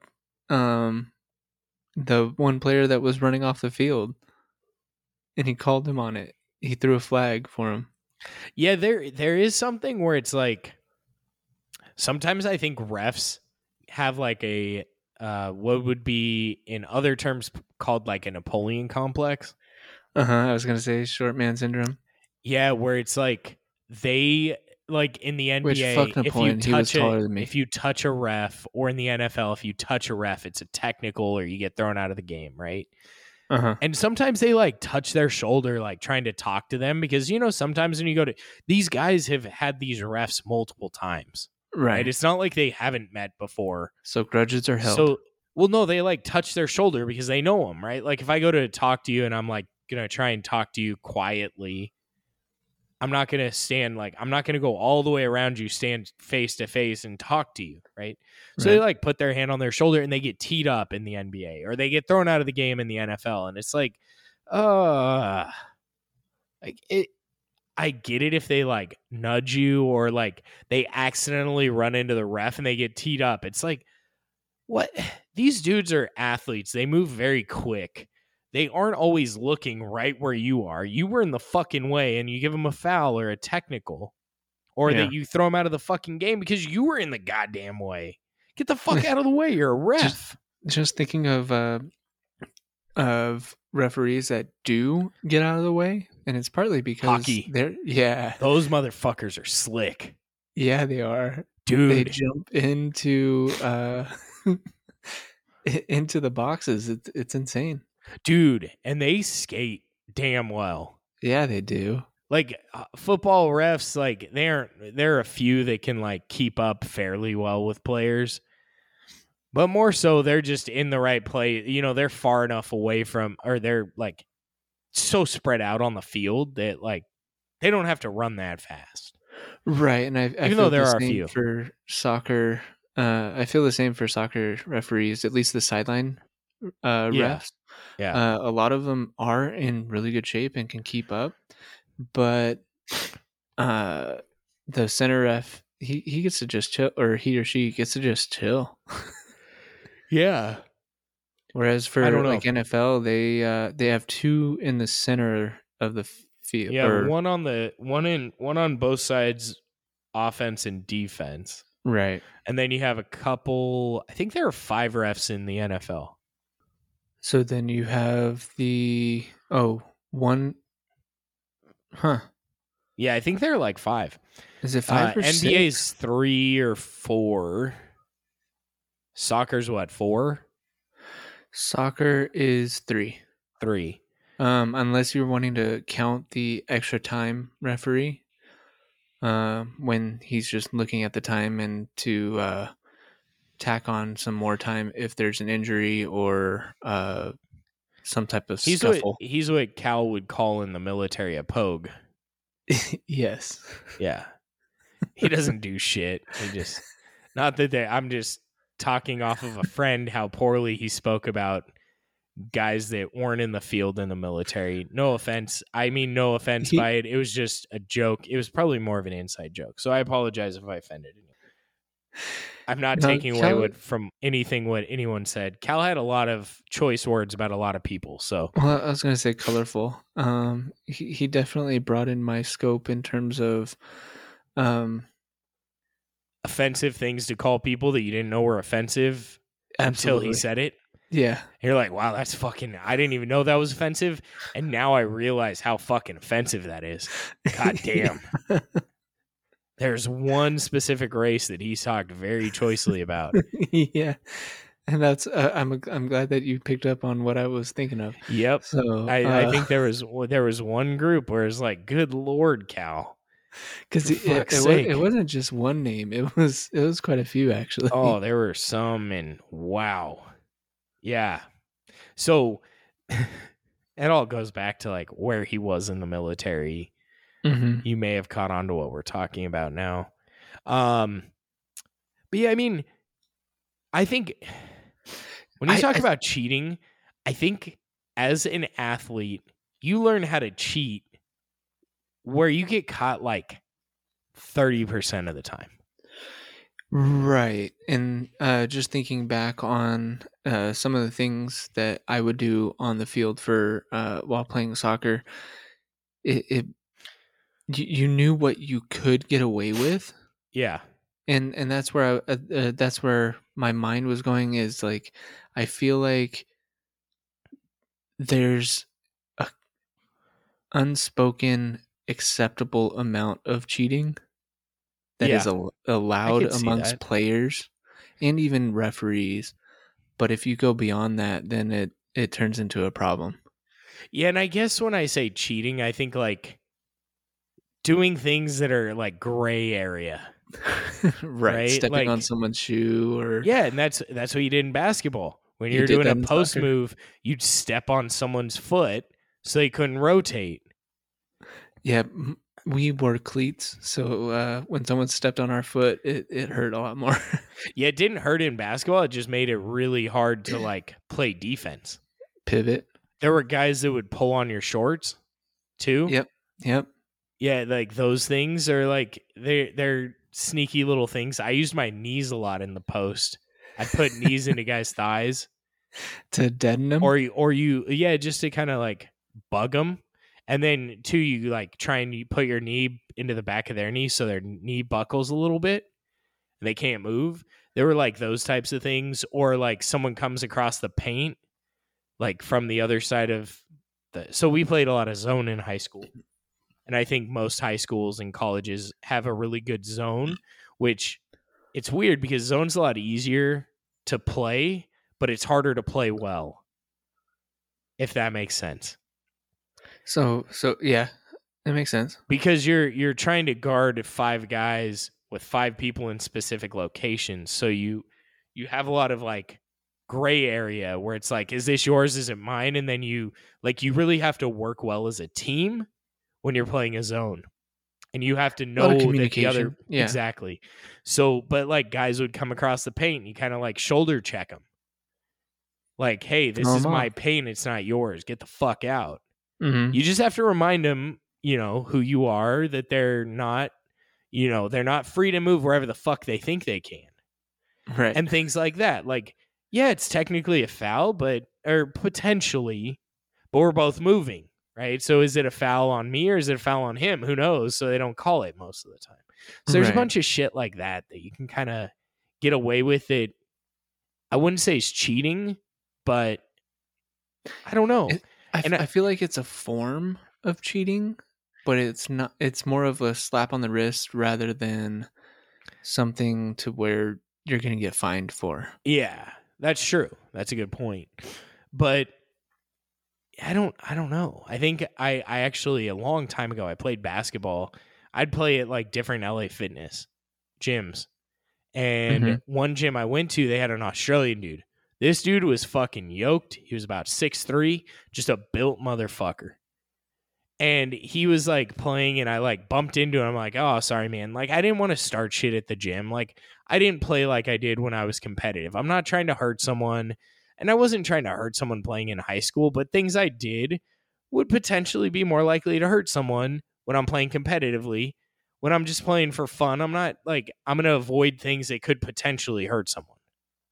um the one player that was running off the field, and he called him on it. He threw a flag for him. Yeah, there there is something where it's like sometimes I think refs have like a uh what would be in other terms called like a Napoleon complex. Uh huh. I was gonna say short man syndrome. Yeah, where it's like they like in the NBA Which, if you Napoleon, he was touch taller a, than me. if you touch a ref or in the NFL if you touch a ref it's a technical or you get thrown out of the game, right? Uh huh. And sometimes they like touch their shoulder, like trying to talk to them because you know sometimes when you go to these guys have had these refs multiple times, right? Right. It's not like they haven't met before. So grudges are held. So, well, no, they like touch their shoulder because they know them, right? Like if I go to talk to you and I'm like gonna try and talk to you quietly, I'm not gonna stand like I'm not gonna go all the way around you, stand face to face and talk to you, right? So they like put their hand on their shoulder and they get teed up in the NBA or they get thrown out of the game in the NFL, and it's like, uh, like it. I get it if they like nudge you or like they accidentally run into the ref and they get teed up. It's like, what? These dudes are athletes. They move very quick. They aren't always looking right where you are. You were in the fucking way and you give them a foul or a technical or Yeah. that you throw them out of the fucking game because you were in the goddamn way. Get the fuck out of the way. You're a ref. just thinking of uh, of referees that do get out of the way, and it's partly because Hockey. they're yeah Those motherfuckers are slick. yeah they are Dude. they jump into uh into the boxes. It's it's insane. Dude. And they skate damn well. Yeah, they do. like uh, football refs like they aren't there are a few that can like keep up fairly well with players but more so they're just in the right place you know they're far enough away from or they're like so spread out on the field that like they don't have to run that fast Right, and I, I Even feel though there the are a few. for soccer. Uh, I feel the same for soccer referees, at least the sideline uh, Yeah. refs. Yeah Uh, a lot of them are in really good shape and can keep up, but uh, the center ref he, he gets to just chill, or he or she gets to just chill. yeah Whereas for I don't know. like NFL, they uh, they have two in the center of the field. yeah or- one on the one in one on both sides offense and defense right. and then you have a couple i think there are five refs in the nfl So then you have the oh one, huh? yeah i think there are like five Is it five Uh, or NBA's six? three or four. Soccer's what four, Soccer is three. three. Um, unless you're wanting to count the extra time referee, um, when he's just looking at the time and to uh, tack on some more time if there's an injury or uh, some type of He's what scuffle. he's what Cal would call in the military a pogue. yes. Yeah, he doesn't do shit. He just not that they. I'm just talking off of a friend how poorly he spoke about guys that weren't in the field in the military. No offense. I mean, no offense He- by it. It was just a joke. It was probably more of an inside joke. So I apologize if I offended anyone. I'm not No, taking away Cal- what from anything what anyone said. Cal had a lot of choice words about a lot of people. So Well, I was gonna say colorful. Um, he he definitely broadened my scope in terms of, um, offensive things to call people that you didn't know were offensive until he said it. Yeah, And you're like, wow, that's fucking. I didn't even know that was offensive, and now I realize how fucking offensive that is. God damn. There's one specific race that he's talked very choicely about. yeah, and that's uh, I'm I'm glad that you picked up on what I was thinking of. Yep. So I, uh, I think there was there was one group where it's like, good lord, Cal. because it, it, it, it wasn't just one name; it was it was quite a few actually. Oh, there were some, and wow, yeah. So it all goes back to like where he was in the military. Hmm You may have caught on to what we're talking about now. Um, but yeah, I mean, I think when you I- talk I- about cheating, I think as an athlete, you learn how to cheat where you get caught like 30% of the time. Right. And uh, just thinking back on uh, some of the things that I would do on the field for uh, while playing soccer, it, it you, you knew what you could get away with, Yeah. and and that's where I, uh, uh, that's where my mind was going. Is like I feel like there's a unspoken acceptable amount of cheating that is Yeah. al- allowed amongst players and even referees. But if you go beyond that, then it it turns into a problem. Yeah, and I guess when I say cheating, I think like doing things that are like gray area. right. Right, Stepping on someone's shoe or Yeah, and that's that's what you did in basketball. When You you're did doing a post soccer. move, you'd step on someone's foot so they couldn't rotate. Yeah, we wore cleats, so uh, when someone stepped on our foot, it, it hurt a lot more. Yeah, it didn't hurt in basketball. It just made it really hard to like play defense. Pivot. There were guys that would pull on your shorts too. Yep. Yep. Yeah, like those things are like they they're sneaky little things. I used my knees a lot in the post. I'd put knees into guys' thighs, To deaden them. or you, or you, yeah, just to kind of like bug them. And then two, you like try and you put your knee into the back of their knee so their knee buckles a little bit. And they can't move. There were like those types of things, or like someone comes across the paint, like from the other side of the. So we played a lot of zone in high school, and I think most high schools and colleges have a really good zone, mm. which it's weird because zone's a lot easier to play, but it's harder to play well. If that makes sense. so so yeah, it makes sense. because you're you're trying to guard five guys with five people in specific locations so you you have a lot of like gray area where it's like is this yours is it mine and then you like you really have to work well as a team when you're playing a zone and you have to know that the other yeah. exactly so but like guys would come across the paint and you kind of like shoulder check them like hey this Throw is my off. paint it's not yours get the fuck out hmm you just have to remind them, you know, who you are, that they're not, you know, they're not free to move wherever the fuck they think they can. Right. And things like that. Like, yeah, it's technically a foul, but, or potentially, but we're both moving, right? So is it a foul on me or is it a foul on him? Who knows? So they don't call it most of the time. So there's a bunch of shit like that that you can kind of get away with it. I wouldn't say it's cheating, but I don't know. It- I, f- and I- I feel like it's a form of cheating, but it's not. It's more of a slap on the wrist rather than something to where you're going to get fined for. Yeah, that's true. That's a good point. But I don't I don't know. I think I I actually a long time ago I played basketball. I'd play at like different LA fitness gyms. And Mhm. one gym I went to, they had an Australian dude. This dude was fucking yoked. He was about six three, just a built motherfucker. And he was like playing, and I like bumped into him. I'm like, oh, sorry, man. Like, I didn't want to start shit at the gym. Like, I didn't play like I did when I was competitive. I'm not trying to hurt someone, and I wasn't trying to hurt someone playing in high school, but things I did would potentially be more likely to hurt someone when I'm playing competitively. When I'm just playing for fun, I'm not like I'm going to avoid things that could potentially hurt someone.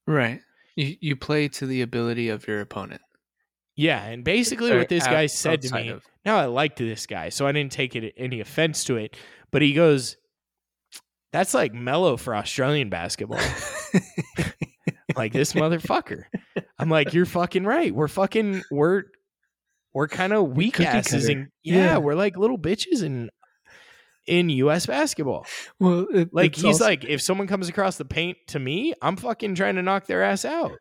Right. You you play to the ability of your opponent. Yeah, and basically Or what this out- guy said to me, of- now I liked this guy, so I didn't take it any offense to it, but he goes, "That's like mellow for Australian basketball." like this motherfucker. I'm like, you're fucking right. We're fucking we're we're kind of weak asses and yeah, Yeah. we're like little bitches and in US basketball. Well, it, Like he's also- like, if someone comes across the paint to me, I'm fucking trying to knock their ass out.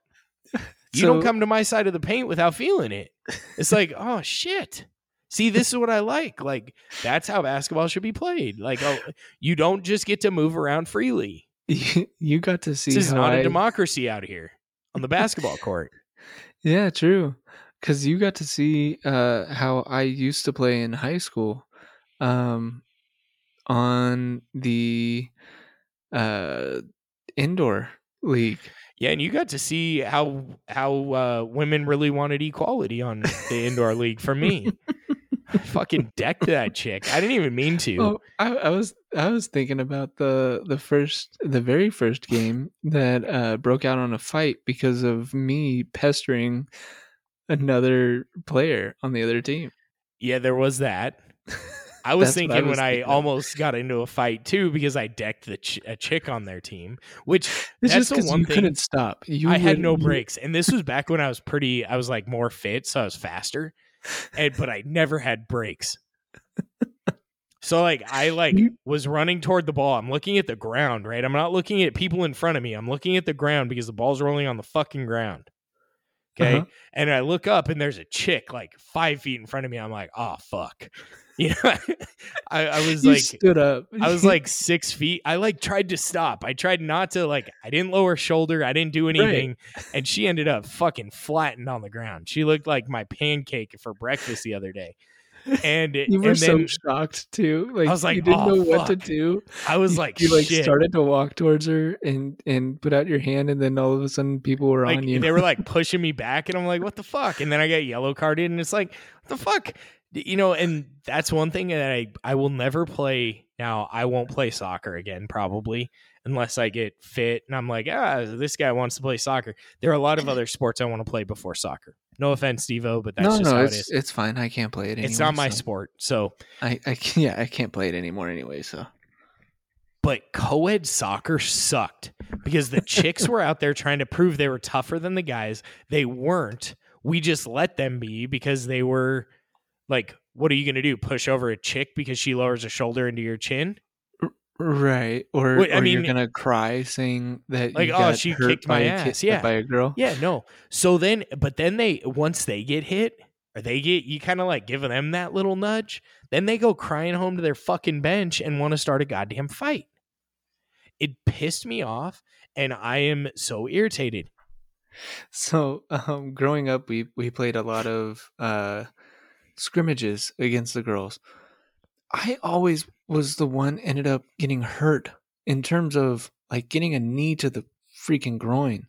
You don't come to my side of the paint without feeling it. It's like, oh shit. See, this is what I like. Like that's how basketball should be played. Like, oh, you don't just get to move around freely. you, got to see This is not I- a democracy out here on the basketball court. Yeah, true. Because you got to see uh, how I used to play in high school, um, on the uh, indoor league. Yeah, and you got to see how how uh, women really wanted equality on the indoor league For me. I fucking decked that chick. I didn't even mean to. Oh, I, I was I was thinking about the the first the very first game that uh, broke out on a fight because of me pestering another player on the other team. Yeah, there was that. I was what I thinking was when I thinking of. almost got into a fight too because I decked the ch- a chick on their team, which It's That's just the one you thing- couldn't stop. You I had no you- breaks. And this was back when I was pretty, I was like more fit, so I was faster, and but I never had breaks. So like I like was running toward the ball. I'm looking at the ground, right? I'm not looking at people in front of me. I'm looking at the ground because the ball's rolling on the fucking ground. Okay. Uh-huh. And I look up and there's a chick like five feet in front of me. I'm like, oh fuck. You know, I, I was You like stood up. I was like six feet. I like tried to stop. I tried not to like. I didn't lower shoulder. I didn't do anything, and she ended up fucking flattened on the ground. She looked like my pancake for breakfast the other day. And it, you were and so then shocked too. Like, I was like, you didn't "Oh, know what to do. I was like, you like started to walk towards her and and put out your hand, and then all of a sudden people were like on you. they were like pushing me back, and I'm like, what the fuck? And then I got yellow carded, and it's like, what the fuck? You know, and that's one thing that I I will never play. Now I won't play soccer again, probably unless I get fit and I'm like, ah, this guy wants to play soccer. There are a lot of other sports I want to play before soccer. No offense, Devo, but that's no, just no, how it's it is. it's fine. I can't play it. Anymore, It's not my so- sport. So, I, I yeah, I can't play it anymore anyway. So but co-ed soccer sucked because the chicks were out there trying to prove they were tougher than the guys. They weren't. We just let them be because they were like, what are you going to do? Push over a chick because she lowers a shoulder into your chin? Right, or, Wait, I or you're gonna cry saying that Like, you oh, she kicked my ass, yeah. by a girl. Yeah, no. So then, but then they, once they get hit, or they get, you kind of like giving them that little nudge, then they go crying home to their fucking bench and want to start a goddamn fight. It pissed me off, and I am so irritated. So, um, growing up, we we played a lot of uh, scrimmages against the girls. I always was the one ended up getting hurt in terms of like getting a knee to the freaking groin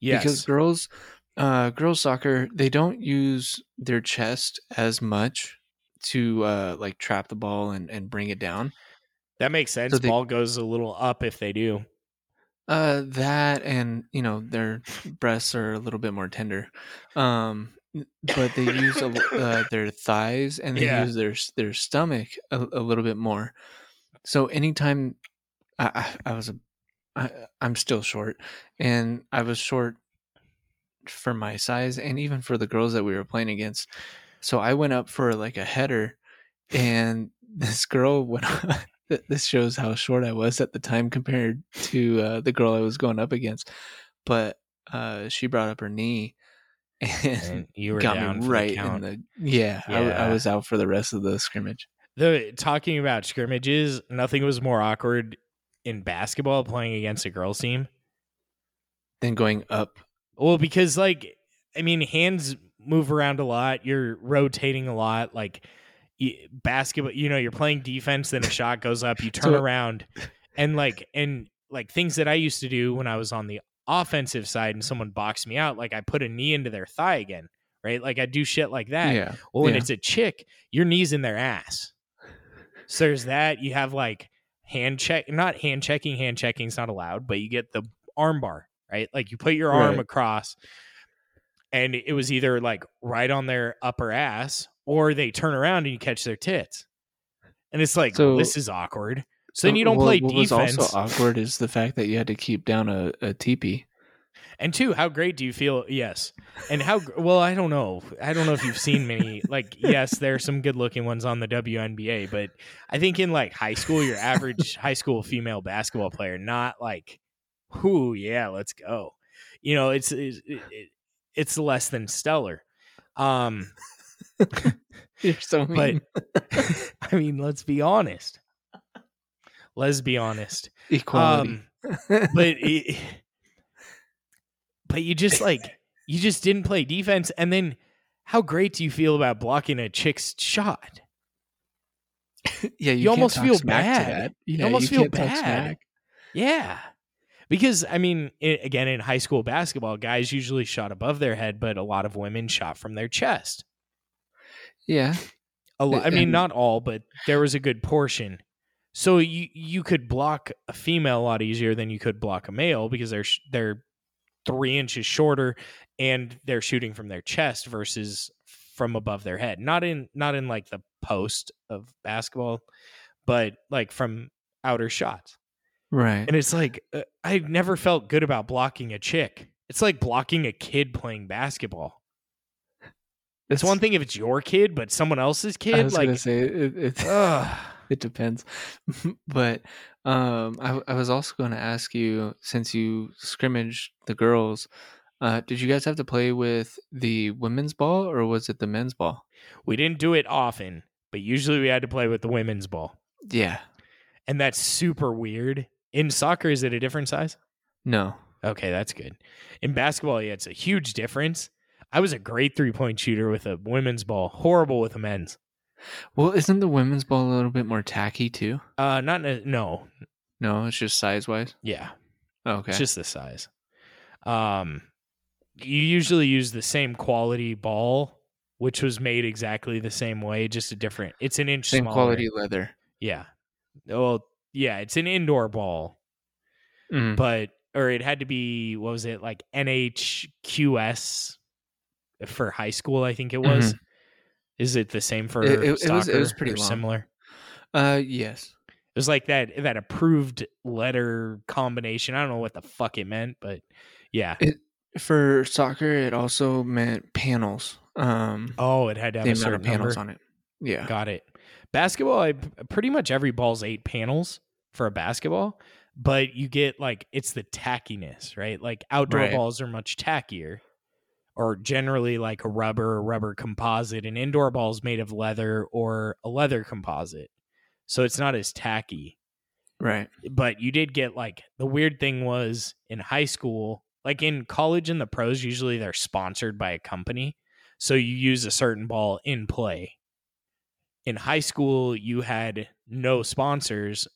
Yes. because girls, uh, girls soccer they don't use their chest as much to uh like trap the ball and and bring it down. that makes sense. so they- Ball goes a little up if they do. Uh, that and you know their breasts are a little bit more tender, um, but they use a, uh, their thighs and they Yeah. use their their stomach a, a little bit more. So anytime I, I, I was a, I, I'm still short, and I was short for my size and even for the girls that we were playing against. So I went up for like a header, and this girl went. this shows how short I was at the time compared to uh, the girl I was going up against. But uh, she brought up her knee and you were got down right the in the yeah. I Yeah. was out for the rest of the scrimmage. the talking about scrimmages, nothing was more awkward in basketball playing against a girls team. than going up, Well, because like I mean, hands move around a lot. You're rotating a lot. Like y- basketball, you know, you're playing defense. Then a shot goes up. You turn So- around, and like and like things that I used to do when I was on the offensive side, and someone boxed me out. Like I put a knee into their thigh again, right? Like I do shit like that. yeah, Well, when yeah. it's a chick, your knee's in their ass. So there's that. You have like hand check, not hand checking. Hand checking is not allowed, but you get the arm bar, right? Like you put your arm Right. across, and it was either like right on their upper ass, or they turn around and you catch their tits, and it's like So- this is awkward. So then you don't Well, play what defense. was also awkward is the fact that you had to keep down a, a teepee. And two, how great do you feel? Yes. And how well, I don't know. I don't know if you've seen many like yes, there are some good-looking ones on the WNBA, but I think in like high school, your average high school female basketball player not like whoo, yeah, let's go. You know, it's it's, it's less than stellar. Um You're so but mean. I mean, let's be honest. Let's be honest. Equality. Um, but it, but you just like you just didn't play defense and then how great do you feel about blocking a chick's shot yeah, you, you can't almost talk feel bad. that. You Yeah, almost feel bad. yeah because i mean i again in high school basketball guys usually shot above their head but a lot of women shot from their chest Yeah, a lo- i mean And- not all but there was a good portion so you you could block a female a lot easier than you could block a male because they're sh- they're three inches shorter and they're shooting from their chest versus from above their head not in not in like the post of basketball but like from outer shots right. and it's like uh, i never felt good about blocking a chick it's like blocking a kid playing basketball it's one thing if it's your kid but someone else's I kid was like say it. It, ugh. it depends, but um, I, I was also going to ask you since you scrimmaged the girls, uh, did you guys have to play with the women's ball or was it the men's ball? We didn't do it often, but usually we had to play with the women's ball. Yeah. And that's super weird. In soccer, is it a different size? No. Okay, that's good. In basketball, yeah, it's a huge difference. I was a great three point shooter with a women's ball, horrible with a men's. Well, isn't the women's ball a little bit more tacky too? Uh, not no, No, it's just size wise. yeah, Okay. it's just the size. Um, you usually use the same quality ball, which was made exactly the same way, just a different. It's an inch same smaller. quality leather. Yeah. Well, yeah, it's an indoor ball. Mm. but or it had to be what was it like NHQS for high school? I think it was. Is it the same for. It- it- it was- it was pretty similar? Uh, yes. It was like that that approved letter combination. I don't know what the fuck it meant, but yeah. For soccer, it also meant panels. Um, Oh, it had to have a certain of panels number. on it. Yeah. Got it. Basketball, I pretty much every ball's eight panels for a basketball, but you get like it's the tackiness, right? Like outdoor Right. balls are much tackier, or generally like a rubber or rubber composite, and indoor balls made of leather or a leather composite, so it's not as tacky. Right. But you did get like the weird thing was in high school, like in college and the pros, usually they're sponsored by a company, so you use a certain ball in play. In high school you had no sponsors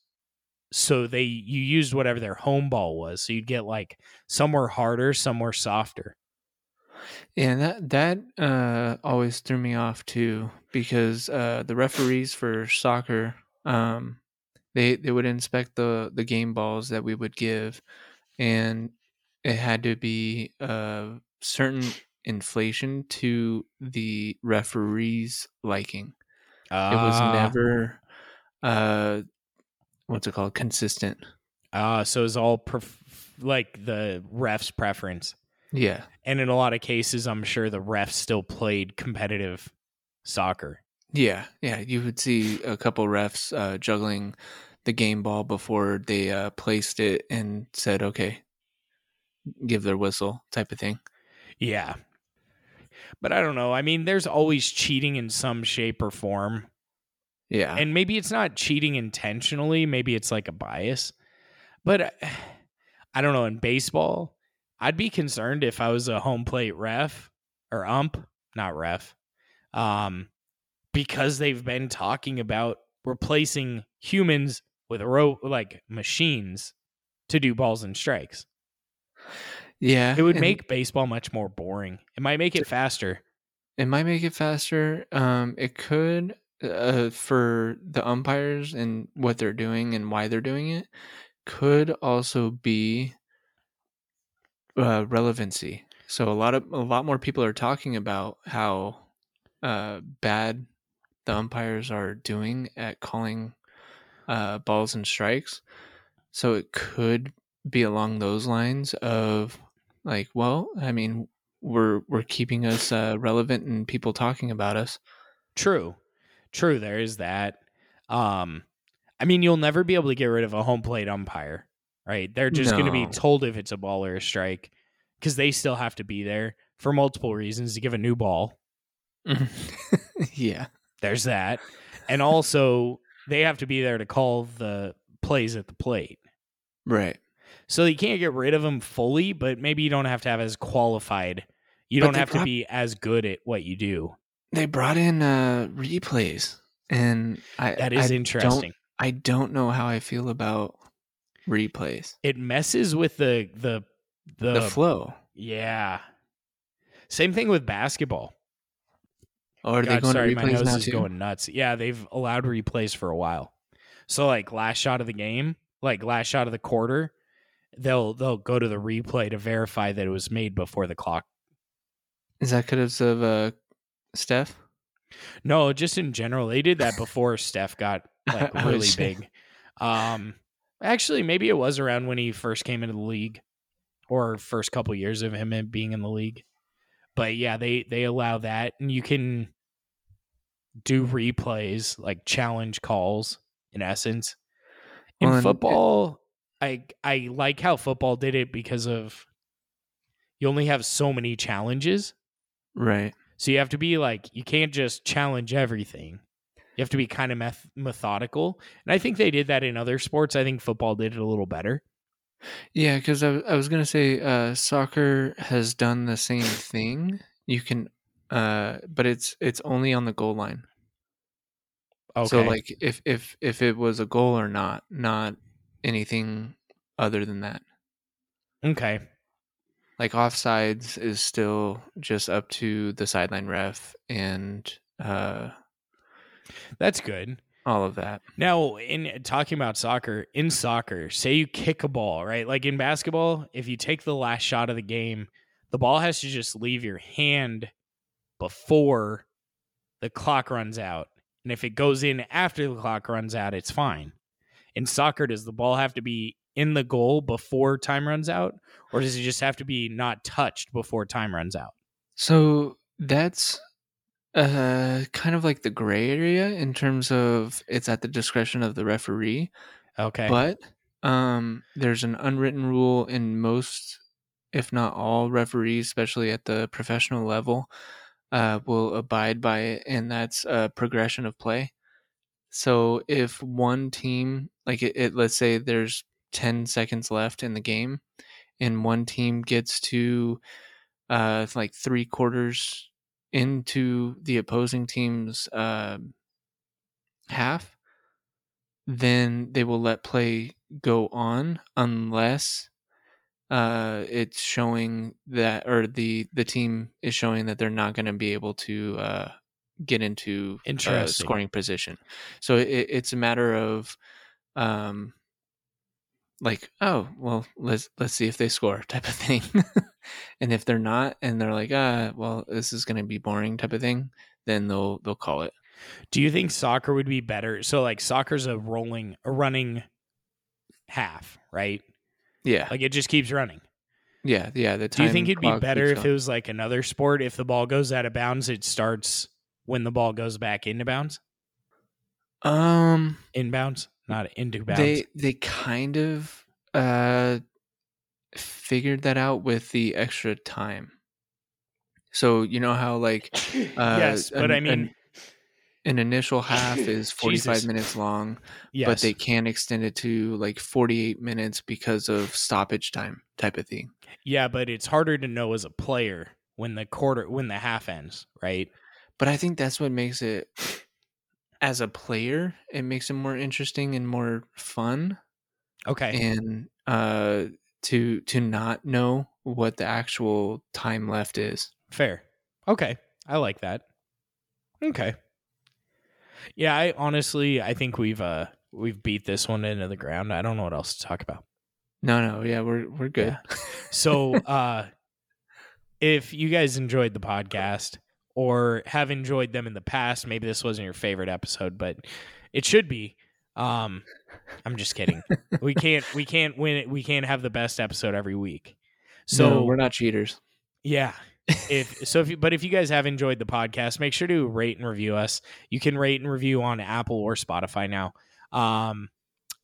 so they you used whatever their home ball was. So you'd get like some were harder some were softer Yeah, that that uh, always threw me off too because uh, the referees for soccer, um, they they would inspect the the game balls that we would give, and it had to be a certain inflation to the referees' liking. It was Ah, never, uh, what's it called, consistent. ah so it's all pref- like the ref's preference Yeah, and in a lot of cases i'm sure the refs still played competitive soccer. Yeah, yeah. You would see a couple refs uh, juggling the game ball before they uh, placed it and said, "Okay, give their whistle," type of thing. yeah. But i don't know i mean there's always cheating in some shape or form. Yeah, and maybe it's not cheating intentionally maybe it's like a bias. But uh, i don't know in baseball i'd be concerned if i was a home plate ref or ump not ref um because they've been talking about replacing humans with ro- like machines to do balls and strikes yeah. it would make baseball much more boring it might make it faster it might make it faster. Um, it could uh, for the umpires and what they're doing and why they're doing it. Could also be uh, relevancy. So a lot of a lot more people are talking about how uh, bad the umpires are doing at calling uh, balls and strikes. So it could be along those lines of Like, well, I mean, we're we're keeping us uh, relevant and people talking about us. True. True, there is that. Um I mean, you'll never be able to get rid of a home plate umpire, right? They're just going to be told if it's a ball or a strike cuz they still have to be there for multiple reasons to give a new ball. yeah. There's that. And also they have to be there to call the plays at the plate. Right. So you can't get rid of them fully, but maybe you don't have to have as qualified. You But don't have to be as good at what you do. They brought in uh replays and I That is I interesting. Don't, I don't know how I feel about replays. It messes with the the the, the flow. yeah. Same thing with basketball. Or are they going sorry, to my nose now is too? going nuts. Yeah, they've allowed replays for a while. So like last shot of the game, like last shot of the quarter, they'll they'll go to the replay to verify that it was made before the clock. Is that because of uh Steph? No, just in general, they did that before Steph got like really big. Um, actually, maybe it was around when he first came into the league, or first couple years of him being in the league. But yeah, they they allow that, and you can do replays like challenge calls in essence. In Well, football, I I like how football did it because of you only have so many challenges. Right. So you have to be like, you can't just challenge everything. You have to be kind of meth- methodical. And I think they did that in other sports. I think football did it a little better. Yeah, because I was gonna say uh, soccer has done the same thing. You can, uh, but it's it's only on the goal line. Okay. So like if if if it was a goal or not, not anything other than that. okay. Like offsides is still just up to the sideline ref and uh, That's good. all of that. Now, in talking about soccer, in soccer, say you kick a ball, right? Like in basketball, if you take the last shot of the game, the ball has to just leave your hand before the clock runs out. And if it goes in after the clock runs out, it's fine. In soccer, does the ball have to be in the goal before time runs out? Or does it just have to be not touched before time runs out? So that's uh kind of like the gray area in terms of it's at the discretion of the referee. Okay. But um, there's an unwritten rule in most, if not all, referees, especially at the professional level, uh, will abide by it, and that's a progression of play. So if one team, like it, it let's say there's 10 seconds left in the game, and one team gets to uh, like three quarters into the opposing team's um half, then they will let play go on unless uh, it's showing that or the the team is showing that they're not going to be able to uh, get into uh, scoring position. So it, it's a matter of um like oh well let's let's see if they score type of thing and if they're not and they're like ah well this is going to be boring type of thing then they'll they'll call it Do you think soccer would be better? So like soccer's a rolling a running half, right? yeah Like it just keeps running. yeah yeah the Do you think it'd be better if it was like another sport? If the ball goes out of bounds, it starts when the ball goes back into bounds? Um Inbounds, not into bounds. they they kind of uh figured that out with the extra time so you know how like uh yes, but an- I mean, an, an initial half is 45 Jesus. minutes long yes, but they can extend it to like 48 minutes because of stoppage time type of thing yeah, but it's harder to know as a player when the quarter when the half ends, right? but i think that's what makes it as a player it makes it more interesting and more fun Okay, and uh to to not know what the actual time left is fair. Okay, I like that. Okay. Yeah, I honestly, I think we've uh we've beat this one into the ground. I don't know what else to talk about. no no yeah we're we're good So, uh, if you guys enjoyed the podcast or have enjoyed them in the past, maybe this wasn't your favorite episode, but it should be. Um, I'm just kidding. we can't we can't win it. We can't have the best episode every week. So no, we're not cheaters. yeah. if so if you but if you guys have enjoyed the podcast, make sure to rate and review us. You can rate and review on Apple or Spotify now. Um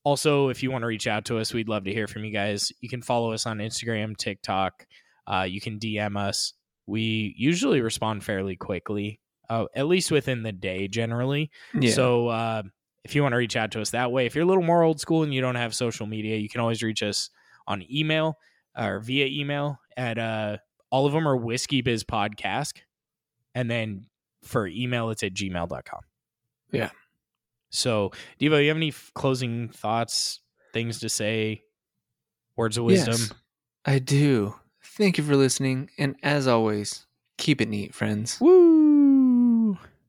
also if you want to reach out to us, we'd love to hear from you guys. You can follow us on Instagram, TikTok. Uh, you can DM us. We usually respond fairly quickly, uh, at least within the day generally. Yeah. So uh, if you want to reach out to us that way, if you're a little more old school and you don't have social media, you can always reach us on email or via email at uh, all of them are whiskey biz podcast. And then for email, it's at gmail.com. Yeah. So, Devo, you have any f- closing thoughts, things to say, words of wisdom? Yes, I do. Thank you for listening, and as always, keep it neat, friends. Woo!